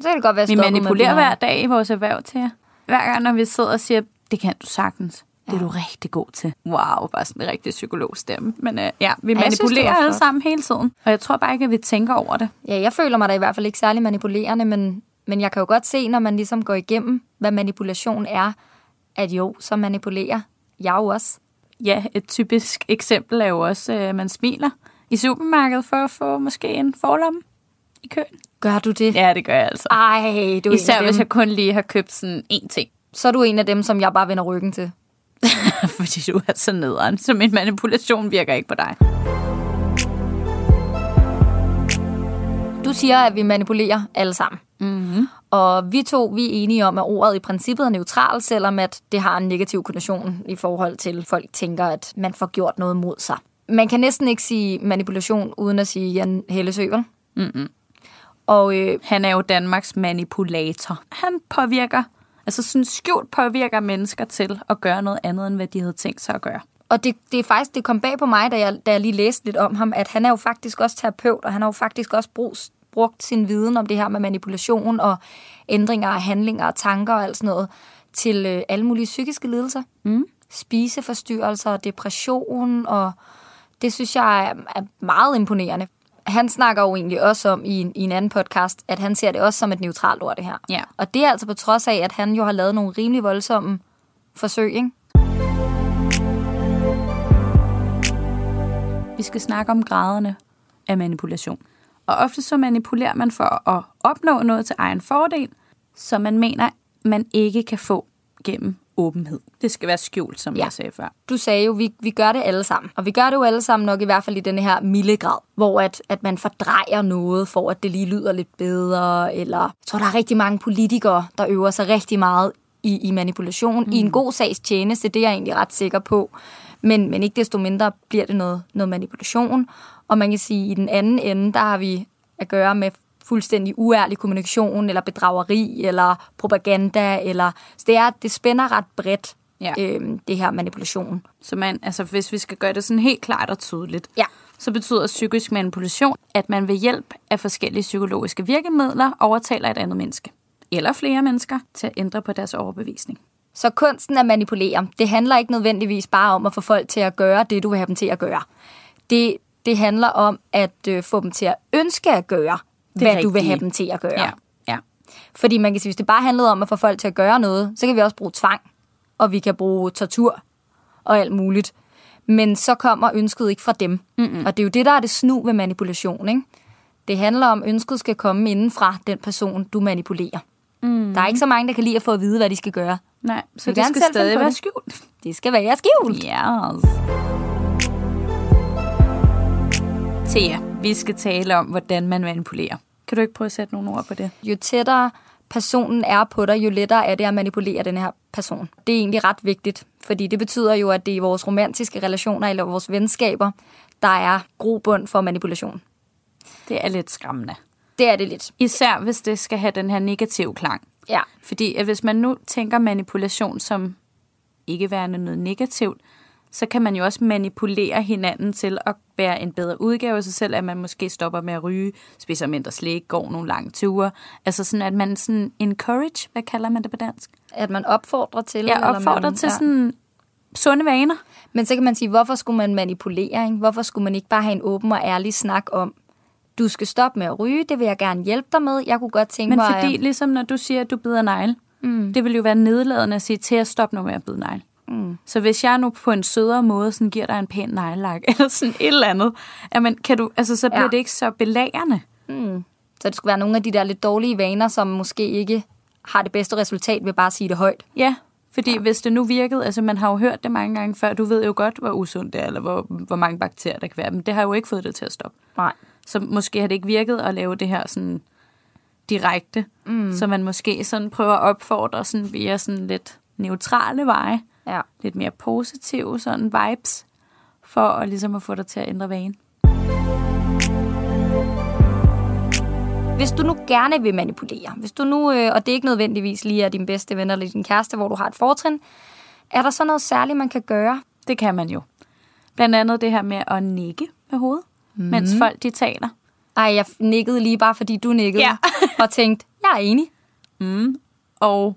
Så kan det godt være Vi manipulerer hver dag i vores erhverv til. Hver gang, når vi sidder og siger, det kan du sagtens. Det er du rigtig god til. Wow, bare sådan en rigtig psykologstemme. Men uh, ja, vi Ja, synes, manipulerer var alle sammen hele tiden. Og jeg tror bare ikke, at vi tænker over det. Ja, jeg føler mig da i hvert fald ikke særlig manipulerende, men, men jeg kan jo godt se, når man ligesom går igennem, hvad manipulation er, at jo, så manipulerer jeg jo også. Ja, et typisk eksempel er jo også, at man smiler i supermarkedet for at få måske en forlomme i køen. Gør du det? Ja, det gør jeg altså. Ej, du er Især hvis jeg kun lige har købt sådan én ting. Så er du en af dem, som jeg bare vender ryggen til. Fordi du er så nederen, så min manipulation virker ikke på dig. Du siger, at vi manipulerer alle sammen. Mm-hmm. Og vi to, vi er enige om, at ordet i princippet er neutralt, selvom at det har en negativ konnotation i forhold til, at folk tænker, at man får gjort noget mod sig. Man kan næsten ikke sige manipulation, uden at sige Jan Hellesø, vel? Mm-mm. Og øh, Han er jo Danmarks manipulator. Han påvirker, altså sådan skjult påvirker mennesker til at gøre noget andet, end hvad de havde tænkt sig at gøre. Og det, det er faktisk, det kom bag på mig, da jeg, da jeg lige læste lidt om ham, at han er jo faktisk også terapeut, og han har jo faktisk også brugt, brugt sin viden om det her med manipulation og ændringer af handlinger og tanker og alt sådan noget til øh, alle mulige psykiske lidelser. Mm. Spiseforstyrrelser og depression, og det synes jeg er, er meget imponerende. Han snakker jo egentlig også om i en, i en anden podcast, at han ser det også som et neutralt ord, det her. Ja. Og det er altså på trods af, at han jo har lavet nogle rimelig voldsomme forsøg, ikke? Vi skal snakke om graderne af manipulation. Og ofte så manipulerer man for at opnå noget til egen fordel, som man mener, man ikke kan få gennem åbenhed. Det skal være skjult, som Ja. jeg sagde før. du sagde jo, vi, vi gør det alle sammen. Og vi gør det jo alle sammen nok i hvert fald i denne her milde grad, hvor at, at man fordrejer noget, for at det lige lyder lidt bedre. Eller jeg tror, der er rigtig mange politikere, der øver sig rigtig meget i, i manipulation. Mm. I en god sags tjeneste, det er jeg egentlig ret sikker på. Men, men ikke desto mindre bliver det noget, noget manipulation. Og man kan sige, at i den anden ende, der har vi at gøre med fuldstændig uærlig kommunikation, eller bedrageri, eller propaganda, eller... Så det, er, det spænder ret bredt, Ja. øhm, det her manipulation. Så man, altså, hvis vi skal gøre det sådan helt klart og tydeligt, Ja. så betyder psykisk manipulation, at man ved hjælp af forskellige psykologiske virkemidler overtaler et andet menneske, eller flere mennesker, til at ændre på deres overbevisning. Så kunsten at manipulere, det handler ikke nødvendigvis bare om at få folk til at gøre det, du vil have dem til at gøre. Det, det handler om at øh, få dem til at ønske at gøre, Hvad du vil have dem til at gøre. Ja, ja. Fordi man kan sige, hvis det bare handlede om at få folk til at gøre noget, så kan vi også bruge tvang, og vi kan bruge tortur og alt muligt. Men så kommer ønsket ikke fra dem. Mm-mm. Og det er jo det, der er det snu ved manipulation. Ikke? Det handler om, at ønsket skal komme inden fra den person, du manipulerer. Mm. Der er ikke så mange, der kan lide at få at vide, hvad de skal gøre. Nej, så det skal selv stadig være det. skjult. Det skal være skjult. Yes. Thea, vi skal tale om, hvordan man manipulerer. Kan du ikke prøve at sætte nogle ord på det? jo tættere personen er på dig, jo lettere er det at manipulere den her person. Det er egentlig ret vigtigt, fordi det betyder jo, at det er i vores romantiske relationer eller vores venskaber, der er grobund for manipulation. Det er lidt skræmmende. Det er det lidt. Især hvis det skal have den her negative klang. Ja. Fordi hvis man nu tænker manipulation som ikke værende noget negativt, så kan man jo også manipulere hinanden til at være en bedre udgave af sig selv, at man måske stopper med at ryge, spiser mindre slik, går nogle lange ture. Altså sådan, at man sådan encourage, hvad kalder man det på dansk? At man opfordrer til. Eller opfordrer man, til sådan sunde vaner. Men så kan man sige, hvorfor skulle man manipulere? Ikke? Hvorfor skulle man ikke bare have en åben og ærlig snak om, du skal stoppe med at ryge, det vil jeg gerne hjælpe dig med. Jeg kunne godt tænke Men mig... fordi, at- ligesom når du siger, at du bider negl, mm. det vil jo være nedladende at sige til at stoppe nu med at bide negl. Mm. Så hvis jeg nu på en sødere måde sådan giver dig en pæn neglelak, eller sådan et eller andet, jamen, kan du, altså, så bliver Ja. det ikke så belagende. Så det skulle være nogle af de der lidt dårlige vaner, som måske ikke har det bedste resultat ved bare at sige det højt. Ja, fordi ja. hvis det nu virkede, altså man har jo hørt det mange gange før, du ved jo godt, hvor usundt det er, eller hvor, hvor mange bakterier der kan være, men det har jo ikke fået det til at stoppe. Nej. Så måske har det ikke virket at lave det her sådan direkte, mm. så man måske sådan prøver at opfordre sådan via sådan lidt neutrale veje, Ja. lidt mere positive sådan vibes, for at ligesom at få dig til at ændre vanen. Hvis du nu gerne vil manipulere, hvis du nu, øh, og det er ikke nødvendigvis lige er din bedste ven eller din kæreste, hvor du har et fortrin, er der så noget særligt, man kan gøre? Det kan man jo. Blandt andet det her med at nikke med hovedet, mm. mens folk de taler. Ej, jeg nikkede lige bare, fordi du nikkede, Ja. og tænkte, jeg er enig. Og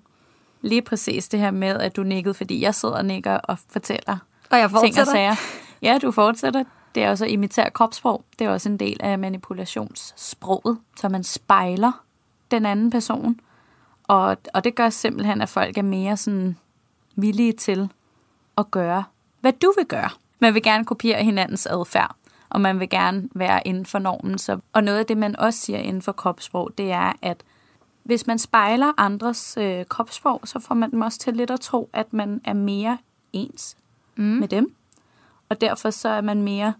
lige præcis det her med, at du nikkede, fordi jeg sidder og nikker og fortæller Og jeg ting og fortsætter. sager. Ja, du fortsætter. Det er også at imitere kropssprog. Det er også en del af manipulationssproget, så man spejler den anden person. Og, og det gør simpelthen, at folk er mere sådan villige til at gøre, hvad du vil gøre. Man vil gerne kopiere hinandens adfærd, og man vil gerne være inden for normen. Så, og noget af det, man også siger inden for kropssprog, det er, at hvis man spejler andres øh, kropssprog, så får man dem også til lidt at tro, at man er mere ens mm. med dem. Og derfor så er man mere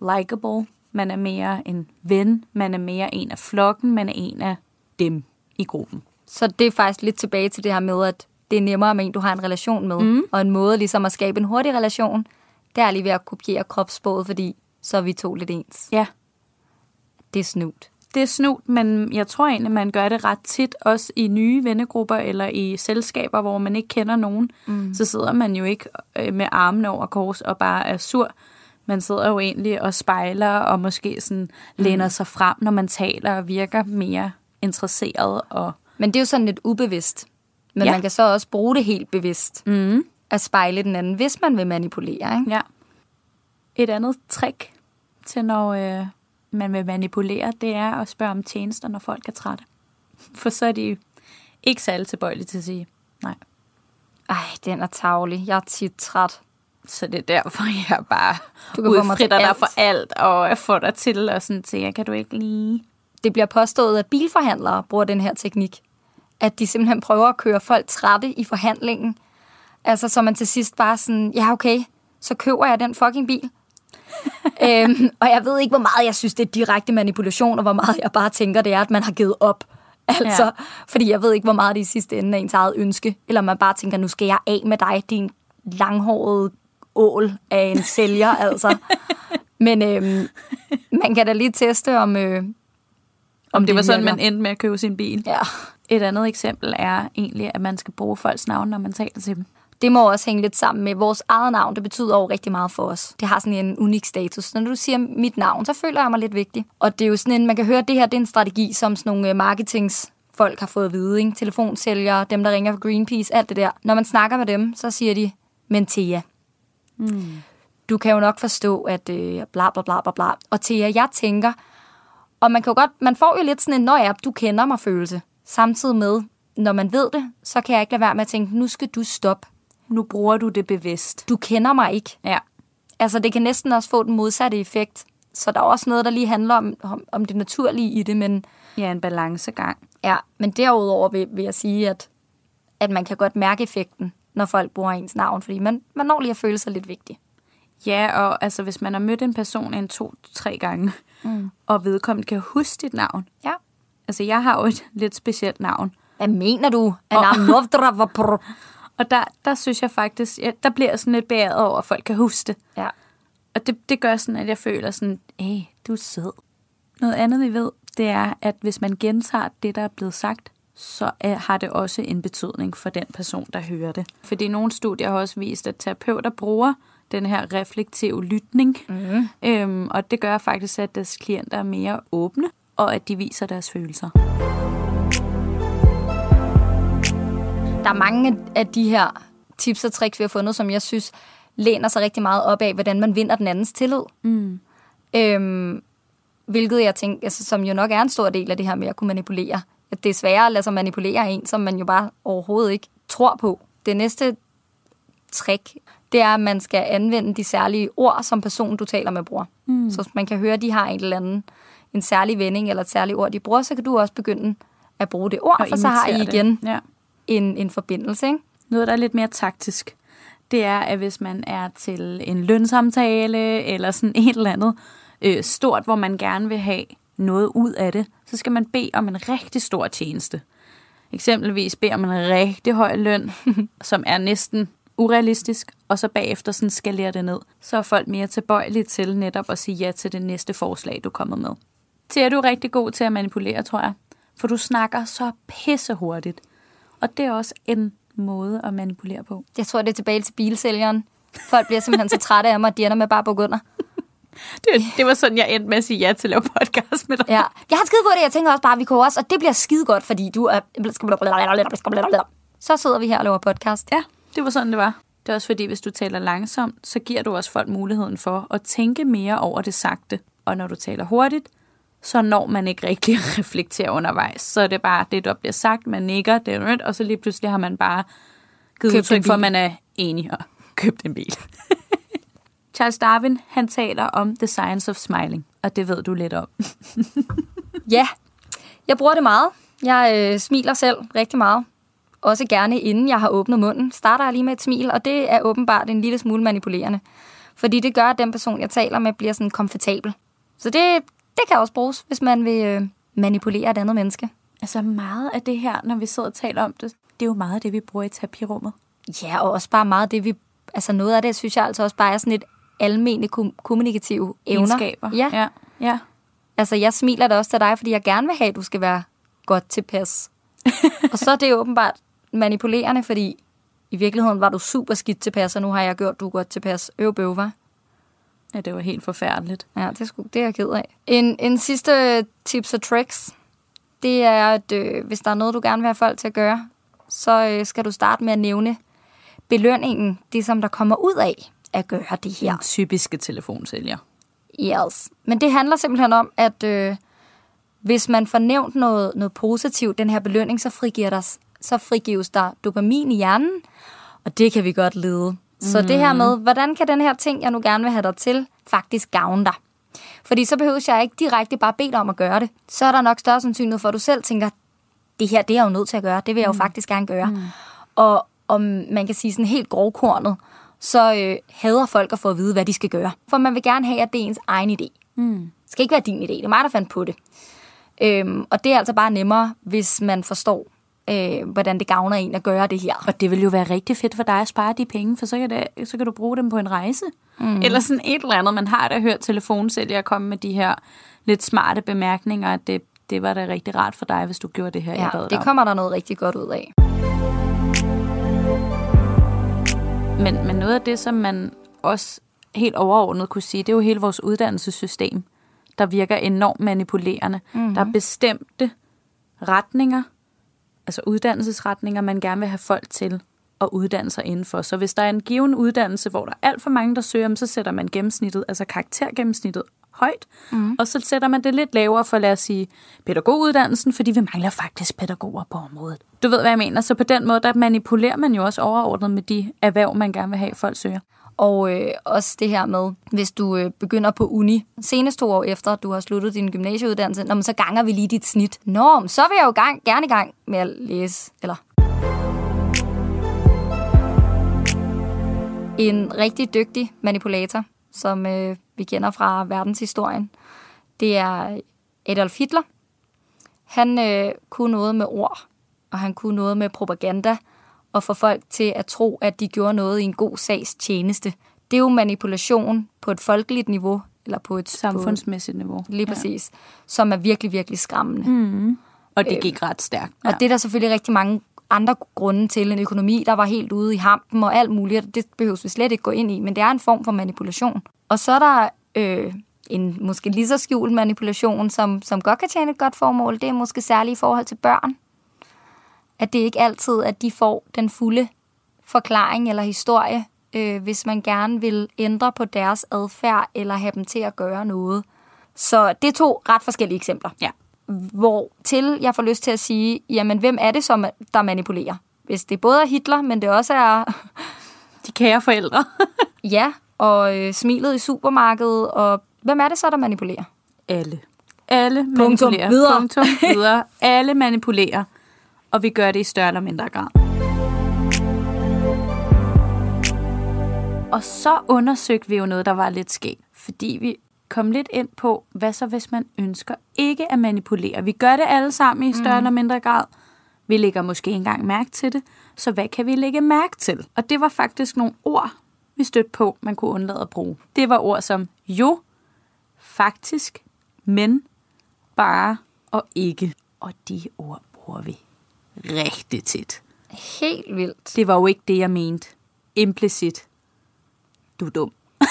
likable, man er mere en ven, man er mere en af flokken, man er en af dem. i gruppen. Så det er faktisk lidt tilbage til det her med, at det er nemmere med en, du har en relation med. Mm. Og en måde ligesom at skabe en hurtig relation, det er lige ved at kopiere kropssproget, fordi så er vi to lidt ens. Ja, Det er snudt. Det er snudt, men jeg tror egentlig, man gør det ret tit, også i nye vennegrupper eller i selskaber, hvor man ikke kender nogen. Mm. Så sidder man jo ikke øh, med armene over kors og bare er sur. Man sidder jo egentlig og spejler og måske sådan læner sig frem, når man taler og virker mere interesseret. Og Men det er jo sådan lidt ubevidst. Men ja. man kan så også bruge det helt bevidst. mm. At spejle den anden, hvis man vil manipulere. Ikke? Ja. Et andet trick til, når øh, man vil manipulere, det er at spørge om tjenester, når folk er trætte. For så er de ikke særlig tilbøjelige til at sige nej. Ej, den er tavlig. Jeg er tit træt. Så det er derfor, jeg bare Du kan udfritter dig for alt, og jeg får dig til og sådan til, kan du ikke lige... Det bliver påstået, at bilforhandlere bruger den her teknik. At de simpelthen prøver at køre folk trætte i forhandlingen. Altså, så man til sidst bare sådan, ja okay, så køber jeg den fucking bil. øhm, og jeg ved ikke, hvor meget jeg synes, det er direkte manipulation, og hvor meget jeg bare tænker, det er, at man har givet op. Altså, Ja. fordi jeg ved ikke, hvor meget det i sidste ende er ens eget ønske. Eller man bare tænker, nu skal jeg af med dig, din langhårede ål af en sælger, altså. Men øhm, man kan da lige teste, om, øh, Om det var sådan, man endte med at købe sin bil. Ja. Et andet eksempel er egentlig, at man skal bruge folks navn, når man taler til dem. Det må også hænge lidt sammen med vores eget navn. Det betyder jo rigtig meget for os. Det har sådan en unik status. Når du siger mit navn, så føler jeg mig lidt vigtig. Og det er jo sådan en, man kan høre, at det her det er en strategi, som sådan nogle øh, marketingsfolk har fået at vide. Ikke? Telefonsælgere, dem der ringer for Greenpeace, alt det der. Når man snakker med dem, så siger de, men Thea, du kan jo nok forstå, at øh, bla bla bla bla bla. Og Thea, jeg tænker, og man kan jo godt, man får jo lidt sådan en, når ja, du kender mig følelse. Samtidig med, når man ved det, så kan jeg ikke lade være med at tænke, nu skal du stoppe. Nu bruger du det bevidst. Du kender mig ikke. Ja. Altså, det kan næsten også få den modsatte effekt. Så der er også noget, der lige handler om, om, om det naturlige i det, men, Ja, en balancegang. ja, men derudover vil, vil jeg sige, at, at man kan godt mærke effekten, når folk bruger ens navn, fordi man, man når lige at føle sig lidt vigtig. Ja, og altså, hvis man har mødt en person en to-tre gange, mm. og vedkommende kan huske dit navn. Ja. Altså, jeg har jo et lidt specielt navn. Hvad mener du? Oh. Og der, der synes jeg faktisk, ja, der bliver jeg sådan lidt beæret over, at folk kan huske det. ja. Og det, det gør sådan, at jeg føler sådan, hey, du er sød. Noget andet, vi ved, det er, at hvis man gentager det, der er blevet sagt, så har det også en betydning for den person, der hører det. Fordi nogle studier har også vist, at terapeuter bruger den her reflektive lytning. Mm. Øhm, og det gør faktisk, at deres klienter er mere åbne, og at de viser deres følelser. Der er mange af de her tips og tricks, vi har fundet, som jeg synes læner sig rigtig meget op af, hvordan man vinder den andens tillid. Mm. Øhm, hvilket jeg tænker, altså, som jo nok er en stor del af det her med at kunne manipulere. At det er sværere at lade sig manipulere af en, som man jo bare overhovedet ikke tror på. Det næste trick, det er, at man skal anvende de særlige ord, som personen, du taler med, bruger. Mm. Så hvis man kan høre, at de har en eller anden en særlig vending eller et særligt ord, de bruger, så kan du også begynde at bruge det ord, Og for så har I imitere det. igen Ja en, en forbindelse. Ikke? Noget, der er lidt mere taktisk, det er, at hvis man er til en lønsamtale eller sådan et eller andet øh, stort, hvor man gerne vil have noget ud af det, så skal man bede om en rigtig stor tjeneste. Eksempelvis bede om en rigtig høj løn, som er næsten urealistisk, og så bagefter sådan skalere det ned. Så er folk mere tilbøjelige til netop at sige ja til det næste forslag, du kommer med. Til er du rigtig god til at manipulere, tror jeg. For du snakker så pisse hurtigt. Og det er også en måde at manipulere på. Jeg tror, det er tilbage til bilsælgeren. Folk bliver simpelthen så trætte af mig, at de ender med bare at bukke under. Det, det var sådan, jeg endte med at sige ja til at lave podcast med dig. Ja. Jeg har skide godt det. Jeg tænker også bare, at vi kunne også, og det bliver skide godt, fordi du er... Så sidder vi her og laver podcast. ja, det var sådan, det var. Det er også fordi, hvis du taler langsomt, så giver du også folk muligheden for at tænke mere over det sagte. Og når du taler hurtigt, så når man ikke rigtig at reflektere undervejs. Så er det bare det, der bliver sagt, man nikker, det er og så lige pludselig har man bare givet Købt udtryk for, at man er enig og købt en bil. Charles Darwin, han taler om the science of smiling, og det ved du lidt om. Ja, jeg bruger det meget. Jeg øh, smiler selv rigtig meget. Også gerne inden jeg har åbnet munden. Starter jeg lige med et smil, og det er åbenbart en lille smule manipulerende. Fordi det gør, at den person, jeg taler med, bliver sådan komfortabel. Så det, det kan også bruges, hvis man vil øh, manipulere et andet menneske. Altså meget af det her, når vi sidder og taler om det, det er jo meget af det, vi bruger i terapirummet. Ja, og også bare meget af det, vi... Altså noget af det, synes jeg altså også bare er sådan et almene kom- kommunikative evner. Egenskaber. Ja. ja. ja. Altså, jeg smiler da også til dig, fordi jeg gerne vil have, at du skal være godt tilpas. og så er det jo åbenbart manipulerende, fordi i virkeligheden var du super skidt tilpas, og nu har jeg gjort, du er godt tilpas. Øv bøv, hva'? Ja, det var helt forfærdeligt. Ja, det er, sgu, det er jeg ked af. En, en sidste tips og tricks, det er, at øh, hvis der er noget, du gerne vil have folk til at gøre, så øh, skal du starte med at nævne belønningen, det som der kommer ud af at gøre det her. Den typiske telefonsælger. Yes. Men det handler simpelthen om, at øh, hvis man får nævnt noget, noget positivt, den her belønning, så, frigiver der, så frigives der dopamin i hjernen, og det kan vi godt lide. Så det her med, hvordan kan den her ting, jeg nu gerne vil have dig til, faktisk gavne dig? Fordi så behøver jeg ikke direkte bare bede dig om at gøre det. Så er der nok større sandsynlighed for, at du selv tænker, det her, det er jeg jo nødt til at gøre. Det vil jeg jo faktisk gerne gøre. Mm. Og om man kan sige sådan helt grovkornet, så øh, hader folk at få at vide, hvad de skal gøre. For man vil gerne have, at det er ens egen idé. Mm. Det skal ikke være din idé. Det er mig, der fandt på det. Øhm, og det er altså bare nemmere, hvis man forstår, øh, hvordan det gavner en at gøre det her. Og det vil jo være rigtig fedt for dig at spare de penge, for så kan, det, så kan du bruge dem på en rejse. Mm. Eller sådan et eller andet. Man har da hørt telefonsælgere komme med de her lidt smarte bemærkninger, at det, det var da rigtig rart for dig, hvis du gjorde det her. jeg Ja, dig det om. kommer der noget rigtig godt ud af. Men, men noget af det, som man også helt overordnet kunne sige, det er jo hele vores uddannelsessystem, der virker enormt manipulerende. Mm-hmm. Der er bestemte retninger, altså uddannelsesretninger, man gerne vil have folk til at uddanne sig indenfor. Så hvis der er en given uddannelse, hvor der er alt for mange, der søger, så sætter man gennemsnittet, altså karaktergennemsnittet højt, mm. og så sætter man det lidt lavere for, lad os sige, pædagoguddannelsen, fordi vi mangler faktisk pædagoger på området. Du ved, hvad jeg mener. Så på den måde, der manipulerer man jo også overordnet med de erhverv, man gerne vil have, folk søger. Og øh, også det her med, hvis du øh, begynder på uni, senest to år efter, du har sluttet din gymnasieuddannelse, når man så ganger vi lige dit snit. Nå, så vil jeg jo gang, gerne i gang med at læse, eller... En rigtig dygtig manipulator, som øh, vi kender fra verdenshistorien, det er Adolf Hitler. Han øh, kunne noget med ord, og han kunne noget med propaganda, og få folk til at tro, at de gjorde noget i en god sags tjeneste. Det er jo manipulation på et folkeligt niveau, eller på et Samfundsmæssigt niveau. På, lige præcis, ja. som er virkelig, virkelig skræmmende. Mm. Og det gik ret stærkt. Og det er der selvfølgelig rigtig mange andre grunde til. En økonomi, der var helt ude i hampen og alt muligt. Det behøves vi slet ikke gå ind i, men det er en form for manipulation. Og så er der øh, en måske lige så skjult manipulation, som, som godt kan tjene et godt formål. Det er måske særligt i forhold til børn. At det ikke altid, at de får den fulde forklaring eller historie, øh, hvis man gerne vil ændre på deres adfærd eller have dem til at gøre noget. Så det er to ret forskellige eksempler. Ja. Hvor til jeg får lyst til at sige, jamen hvem er det, som der manipulerer? Hvis det både er Hitler, men det også er... De kære forældre. ja, og øh, smilet i supermarkedet, og hvem er det så, der manipulerer? Alle. Alle Punktum. manipulerer. Videre. Punktum. Videre. Alle manipulerer. Og vi gør det i større eller mindre grad. Og så undersøgte vi jo noget, der var lidt skægt. Fordi vi kom lidt ind på, hvad så hvis man ønsker ikke at manipulere. Vi gør det alle sammen i større mm. eller mindre grad. Vi lægger måske engang mærke til det. Så hvad kan vi lægge mærke til? Og det var faktisk nogle ord, vi stødte på, man kunne undlade at bruge. Det var ord som jo, faktisk, men, bare og ikke. Og de ord bruger vi rigtig tit. Helt vildt. Det var jo ikke det, jeg mente. Implicit. Du er dum.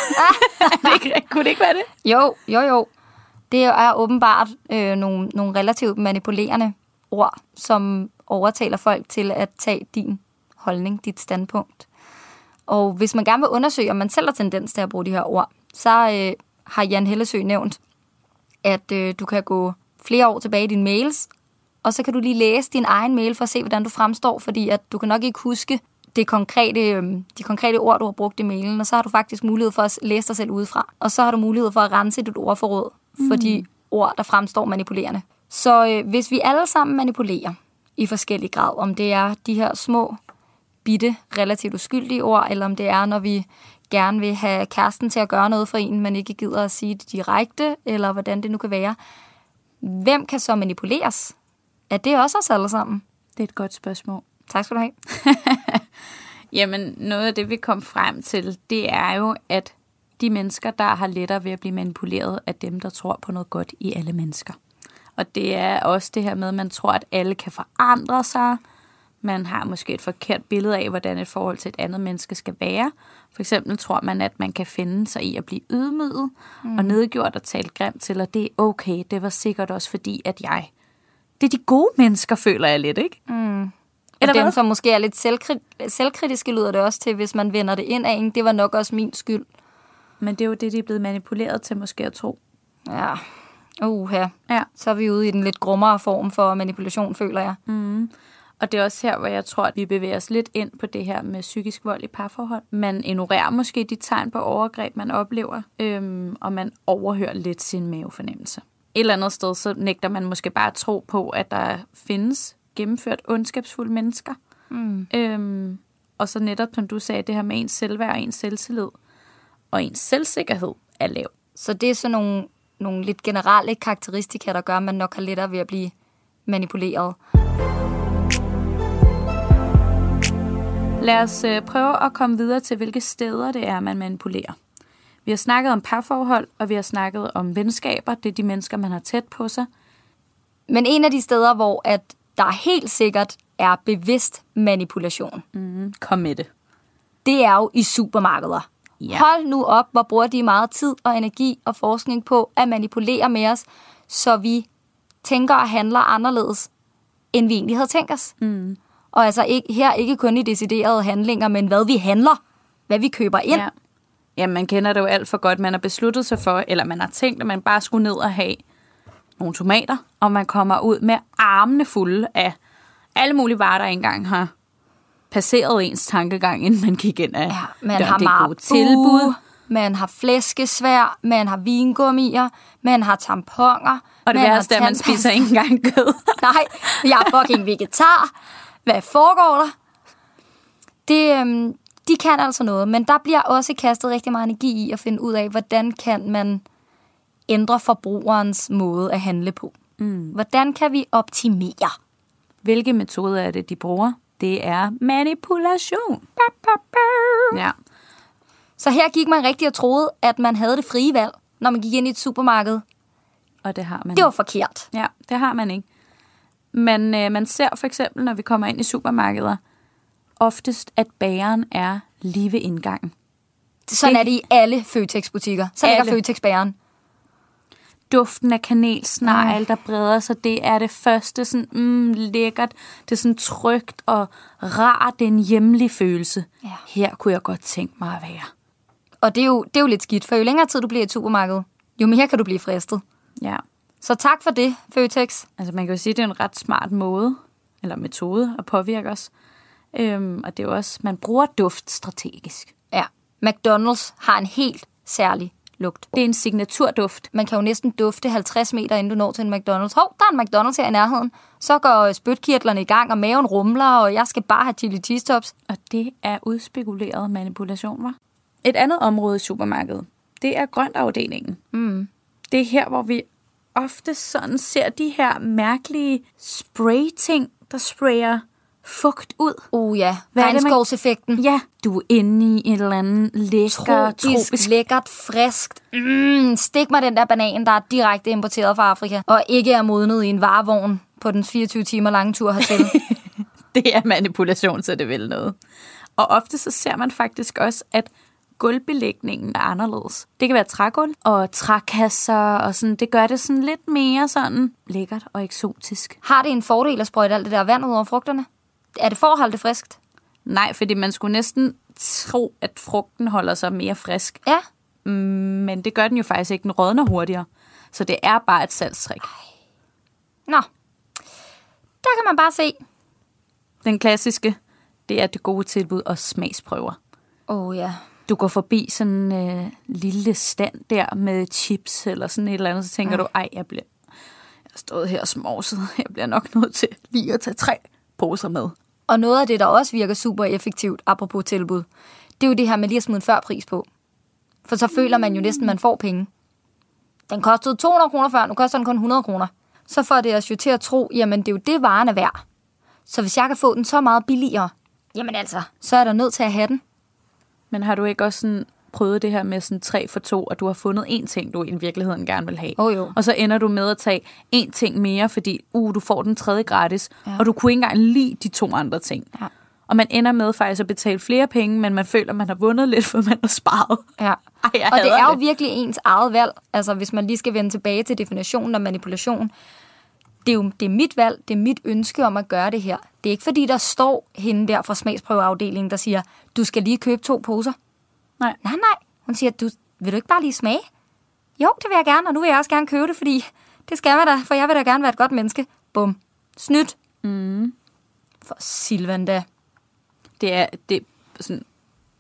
Det ikke, kunne det ikke være det? Jo, jo, jo. Det er åbenbart øh, nogle, nogle relativt manipulerende ord, som overtaler folk til at tage din holdning, dit standpunkt. Og hvis man gerne vil undersøge, om man selv har tendens til at bruge de her ord, så øh, har Jan Hellesø nævnt, at øh, du kan gå flere år tilbage i dine mails, og så kan du lige læse din egen mail for at se, hvordan du fremstår, fordi at du kan nok ikke huske det konkrete, øh, de konkrete ord, du har brugt i mailen, og så har du faktisk mulighed for at læse dig selv udefra. Og så har du mulighed for at rense dit ordforråd for de ord, der fremstår manipulerende. Så øh, hvis vi alle sammen manipulerer i forskellig grad, om det er de her små, bitte, relativt uskyldige ord, eller om det er, når vi gerne vil have kæresten til at gøre noget for en, men ikke gider at sige det direkte, eller hvordan det nu kan være. Hvem kan så manipuleres? Er det også os alle sammen? Det er et godt spørgsmål. Tak skal du have. Jamen, noget af det, vi kom frem til, det er jo, at de mennesker, der har lettere ved at blive manipuleret, er dem, der tror på noget godt i alle mennesker. Og det er også det her med, at man tror, at alle kan forandre sig. Man har måske et forkert billede af, hvordan et forhold til et andet menneske skal være. For eksempel tror man, at man kan finde sig i at blive ydmyget mm. og nedgjort og talt grimt til, og det er okay. Det var sikkert også fordi, at jeg... Det er de gode mennesker, føler jeg lidt, ikke? Mm. Eller Eller dem, hvad? som måske er lidt selvkrit- selvkritiske, lyder det også til, hvis man vender det ind af en. Det var nok også min skyld. Men det er jo det, de er blevet manipuleret til måske at tro. Ja. Uha. Ja. Så er vi ude i den lidt grummere form for manipulation, føler jeg. Mm. Og det er også her, hvor jeg tror, at vi bevæger os lidt ind på det her med psykisk vold i parforhold. Man ignorerer måske de tegn på overgreb, man oplever, øhm, og man overhører lidt sin mavefornemmelse. Et eller andet sted, så nægter man måske bare at tro på, at der findes gennemført ondskabsfulde mennesker. Mm. Øhm, og så netop, som du sagde, det her med ens selvværd og ens selvtillid. Og ens selvsikkerhed er lav. Så det er sådan nogle, nogle lidt generelle karakteristika, der gør, at man nok har lettere ved at blive manipuleret. Lad os øh, prøve at komme videre til, hvilke steder det er, man manipulerer. Vi har snakket om parforhold, og vi har snakket om venskaber. Det er de mennesker, man har tæt på sig. Men en af de steder, hvor at der helt sikkert er bevidst manipulation, Mm, kom med det. det er jo i supermarkeder. Ja. Hold nu op, hvor bruger de meget tid og energi og forskning på at manipulere med os, så vi tænker og handler anderledes, end vi egentlig havde tænkt os. Mm. Og altså ikke, her ikke kun i deciderede handlinger, men hvad vi handler, hvad vi køber ind. Ja. Ja, man kender det jo alt for godt. Man har besluttet sig for, eller man har tænkt, at man bare skulle ned og have nogle tomater, og man kommer ud med armene fulde af alle mulige varer, der engang har passeret ens tankegang, inden man gik ind af Ja, man døren. har det er gode tilbud. man har flæskesvær, man har vingummier, man har tamponer. Og det man værste er, at man spiser ikke engang kød. Nej, jeg er fucking vegetar. Hvad foregår der? Det, øhm, de kan altså noget, men der bliver også kastet rigtig meget energi i at finde ud af, hvordan kan man ændre forbrugerens måde at handle på. Mm. Hvordan kan vi optimere? Hvilke metoder er det, de bruger? Det er manipulation. Ja. Så her gik man rigtig og troede, at man havde det frie valg, når man gik ind i et supermarked. Og det har man Det var forkert. Ja, det har man ikke. Men øh, man ser for eksempel, når vi kommer ind i supermarkeder, oftest, at bageren er lige ved indgangen. Sådan Det- er det i alle Føtex-butikker. Så ligger. Føtex-bæren. Duften af kanelsnegl, der breder sig, det er det første sådan, mm, lækkert. Det er sådan trygt og rart, det er en hjemlig følelse. Ja. Her kunne jeg godt tænke mig at være. Og det er, jo, det er jo lidt skidt, for jo længere tid du bliver i et supermarked, jo mere kan du blive fristet. Ja, Så tak for det, Føtex. altså man kan jo sige, at det er en ret smart måde, eller metode at påvirke os. Øhm, og det er jo også, man bruger duft strategisk. Ja. McDonald's har en helt særlig lugt. Det er en signaturduft. Man kan jo næsten dufte 50 meter, inden du når til en McDonald's. Hov, der er en McDonald's her i nærheden. Så går spytkirtlerne i gang, og maven rumler, og jeg skal bare have chili cheese tops. Og det er udspekuleret manipulation, var. Et andet område i supermarkedet, det er grøntafdelingen. Mm. Det er her, hvor vi ofte sådan ser de her mærkelige spray-ting, der sprayer fugt ud. Uh ja, Hvad man- regnskovseffekten. Ja, du er inde i en eller anden lækker, Tropisk, tropisk... lækkert, friskt. Mm, stik mig den der banan, der er direkte importeret fra Afrika, og ikke er modnet i en varevogn på den 24 timer lange tur hertil. Det er manipulation, så det vil noget. Og ofte så ser man faktisk også, at gulvbelægningen er anderledes. Det kan være trægulv og trækasser, og sådan, det gør det sådan lidt mere sådan lækkert og eksotisk. har det en fordel at sprøjte alt det der vand ud over frugterne? Er det for at holde det friskt? Nej, fordi man skulle næsten tro, at frugten holder sig mere frisk. Ja. Men det gør den jo faktisk ikke. Den rådner hurtigere. Så det er bare et salgstrik. Nå. Der kan man bare se. Den klassiske, det er det gode tilbud og smagsprøver. Åh oh, ja. Du går forbi sådan en øh, lille stand der med chips eller sådan et eller andet, så tænker ja. du, ej, jeg bliver... Jeg har stået her og smovset. Jeg bliver nok nødt til lige at tage tre poser med. Og noget af det, der også virker super effektivt, apropos tilbud, det er jo det her med lige at smide en førpris på. For så føler man jo næsten, at man får penge. Den kostede 200 kroner før, nu koster den kun 100 kroner. så får det os jo til at tro, jamen det er jo det, varen er værd. Så hvis jeg kan få den så meget billigere, jamen altså, så er der nødt til at have den. Men har du ikke også sådan prøvet det her med sådan 3 for 2, og du har fundet en ting, du i virkeligheden gerne vil have. Oh, jo. Og så ender du med at tage en ting mere, fordi uh, du får den tredje gratis, ja. og du kunne ikke engang lide de to andre ting. Ja. Og man ender med faktisk at betale flere penge, men man føler, at man har vundet lidt, for man har sparet. Ja. Ej, og det er jo virkelig ens eget valg. Altså, hvis man lige skal vende tilbage til definitionen af manipulation. Det er jo det er mit valg, det er mit ønske om at gøre det her. Det er ikke fordi, der står hende der fra smagsprøveafdelingen, der siger, du skal lige købe to poser. Nej. Nej, nej. Hun siger, du, vil du ikke bare lige smage? Jo, det vil jeg gerne, og nu vil jeg også gerne købe det, fordi det skal man da, for jeg vil da gerne være et godt menneske. Bum. Snydt. Mm. For Silvan da. Det er, det sådan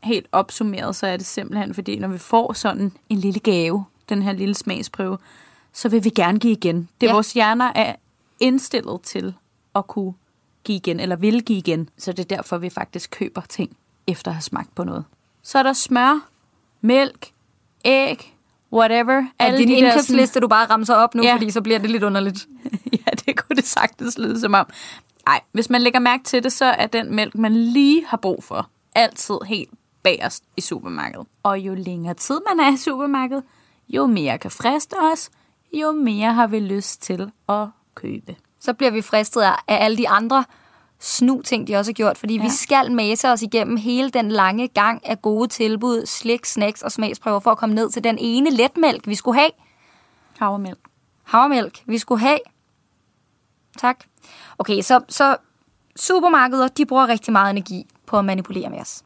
helt opsummeret, så er det simpelthen, fordi når vi får sådan en lille gave, den her lille smagsprøve, så vil vi gerne give igen. Det er Ja. vores hjerner er indstillet til at kunne give igen, eller vil give igen. Så det er derfor, vi faktisk køber ting, efter at have smagt på noget. Så er der smør, mælk, æg, whatever. Er det din de indkøbsliste, du bare ramser op nu, Ja. ja. fordi så bliver det lidt underligt. ja, det kunne det sagtens lyde som om. Nej, hvis man lægger mærke til det, så er den mælk, man lige har brug for, altid helt bagerst i supermarkedet. Og jo længere tid man er i supermarkedet, jo mere kan friste os, jo mere har vi lyst til at købe. Så bliver vi fristet af alle de andre snu ting, de også har gjort, fordi ja. vi skal mase os igennem hele den lange gang af gode tilbud, slik, snacks og smagsprøver for at komme ned til den ene letmælk, vi skulle have. Havremælk. Havremælk, vi skulle have. Tak. Okay, så, så supermarkeder, de bruger rigtig meget energi på at manipulere med os.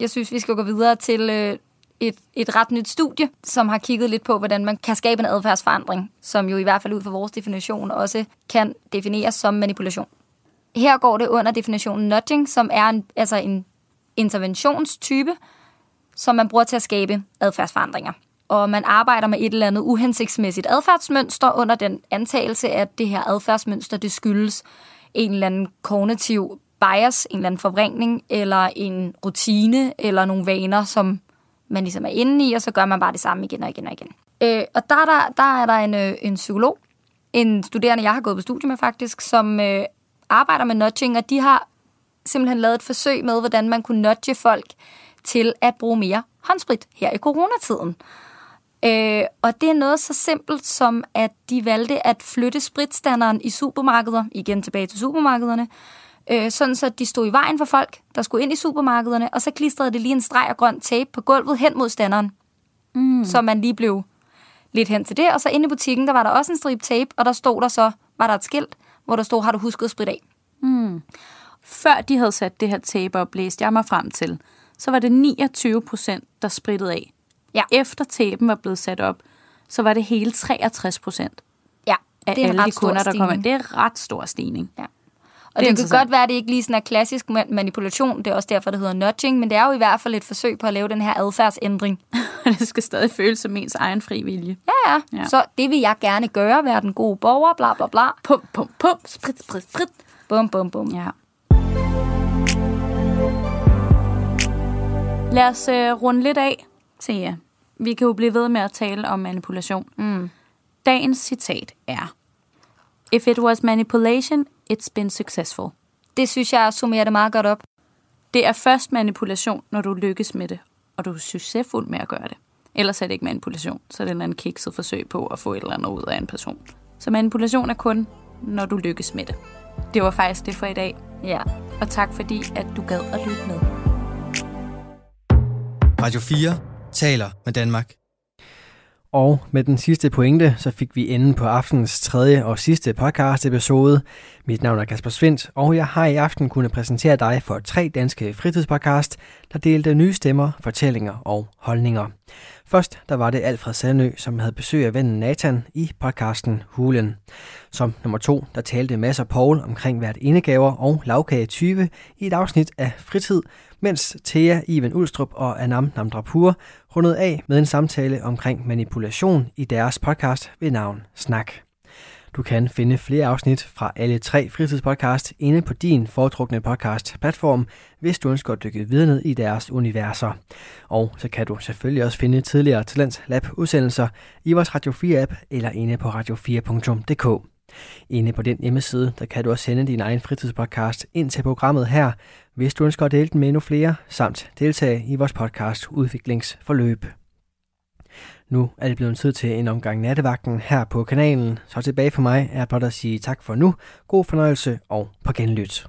Jeg synes, vi skal gå videre til øh, et, et ret nyt studie, som har kigget lidt på, hvordan man kan skabe en adfærdsforandring, som jo i hvert fald ud fra vores definition også kan defineres som manipulation. Her går det under definitionen nudging, som er en, altså en interventionstype, som man bruger til at skabe adfærdsforandringer. Og man arbejder med et eller andet uhensigtsmæssigt adfærdsmønster under den antagelse, at det her adfærdsmønster, det skyldes en eller anden kognitiv bias, en eller anden forvrængning, eller en rutine, eller nogle vaner, som man ligesom er inde i, og så gør man bare det samme igen og igen og igen. Øh, og der, er der, der er der en, øh, en psykolog, en studerende, jeg har gået på studie med faktisk, som øh, arbejder med nudging, og de har simpelthen lavet et forsøg med, hvordan man kunne nudge folk til at bruge mere håndsprit her i coronatiden. Øh, og det er noget så simpelt som, at de valgte at flytte spritstanderen i supermarkeder, igen tilbage til supermarkederne, øh, sådan så de stod i vejen for folk, der skulle ind i supermarkederne, og så klistrede det lige en streg af grøn tape på gulvet hen mod standeren. Mm. Så man lige blev lidt hen til det, og så inde i butikken, der var der også en stribe tape, og der stod der så, var der et skilt, hvor der stod, har du husket at spritte af? Før de havde sat det her tape op, læste jeg mig frem til, så var det 29 procent, der sprittede af. Ja. Efter tapen var blevet sat op, så var det hele 63 procent Ja, af det er en alle de kunder, der kom ind. Det er en ret stor stigning. Ja. Og det, det kan godt være, at det ikke lige sådan er klassisk ma- manipulation, det er også derfor, det hedder nudging, men det er jo i hvert fald et forsøg på at lave den her adfærdsændring. det skal stadig føles som ens egen fri vilje. Ja, ja, Ja. Så det vil jeg gerne gøre, være den gode borger, bla bla bla. Pum, pum, pum, sprit, sprit, sprit. Bum, bum, bum. Ja. Lad os øh, runde lidt af jer. Vi kan jo blive ved med at tale om manipulation. Mm. Dagens citat er, If it was manipulation, it's been successful. Det synes jeg summerer det meget godt op. Det er først manipulation, når du lykkes med det, og du er succesfuld med at gøre det. Ellers er det ikke manipulation, så er det en eller anden kikset forsøg på at få et eller andet ud af en person. Så manipulation er kun, når du lykkes med det. Det var faktisk det for i dag, Ja. og tak fordi, at du gad at lytte med. Radio 4 taler med Danmark. Og med den sidste pointe, så fik vi enden på aftenens tredje og sidste podcast episode. Mit navn er Kasper Svendt, og jeg har i aften kunnet præsentere dig for tre danske fritidspodcast, der delte nye stemmer, fortællinger og holdninger. Først der var det Alfred Sandø, som havde besøg af vennen Nathan i podcasten Hulen. Som nummer to, der talte masser Paul omkring hvert indegaver og lavkage 20 i et afsnit af Fritid, mens Thea, Ivan Ulstrup og Anam Namdrapur rundede af med en samtale omkring manipulation i deres podcast ved navn Snak. Du kan finde flere afsnit fra alle tre fritidspodcast inde på din foretrukne podcast-platform, hvis du ønsker at dykke videre ned i deres universer. Og så kan du selvfølgelig også finde tidligere Talents Lab udsendelser i vores Radio 4-app eller inde på radio4.dk. Inde på den hjemmeside, der kan du også sende din egen fritidspodcast ind til programmet her, hvis du ønsker at dele den med endnu flere, samt deltage i vores podcast udviklingsforløb. Nu er det blevet tid til en omgang nattevagten her på kanalen, så tilbage for mig er blot at sige tak for nu, god fornøjelse og på genlyt.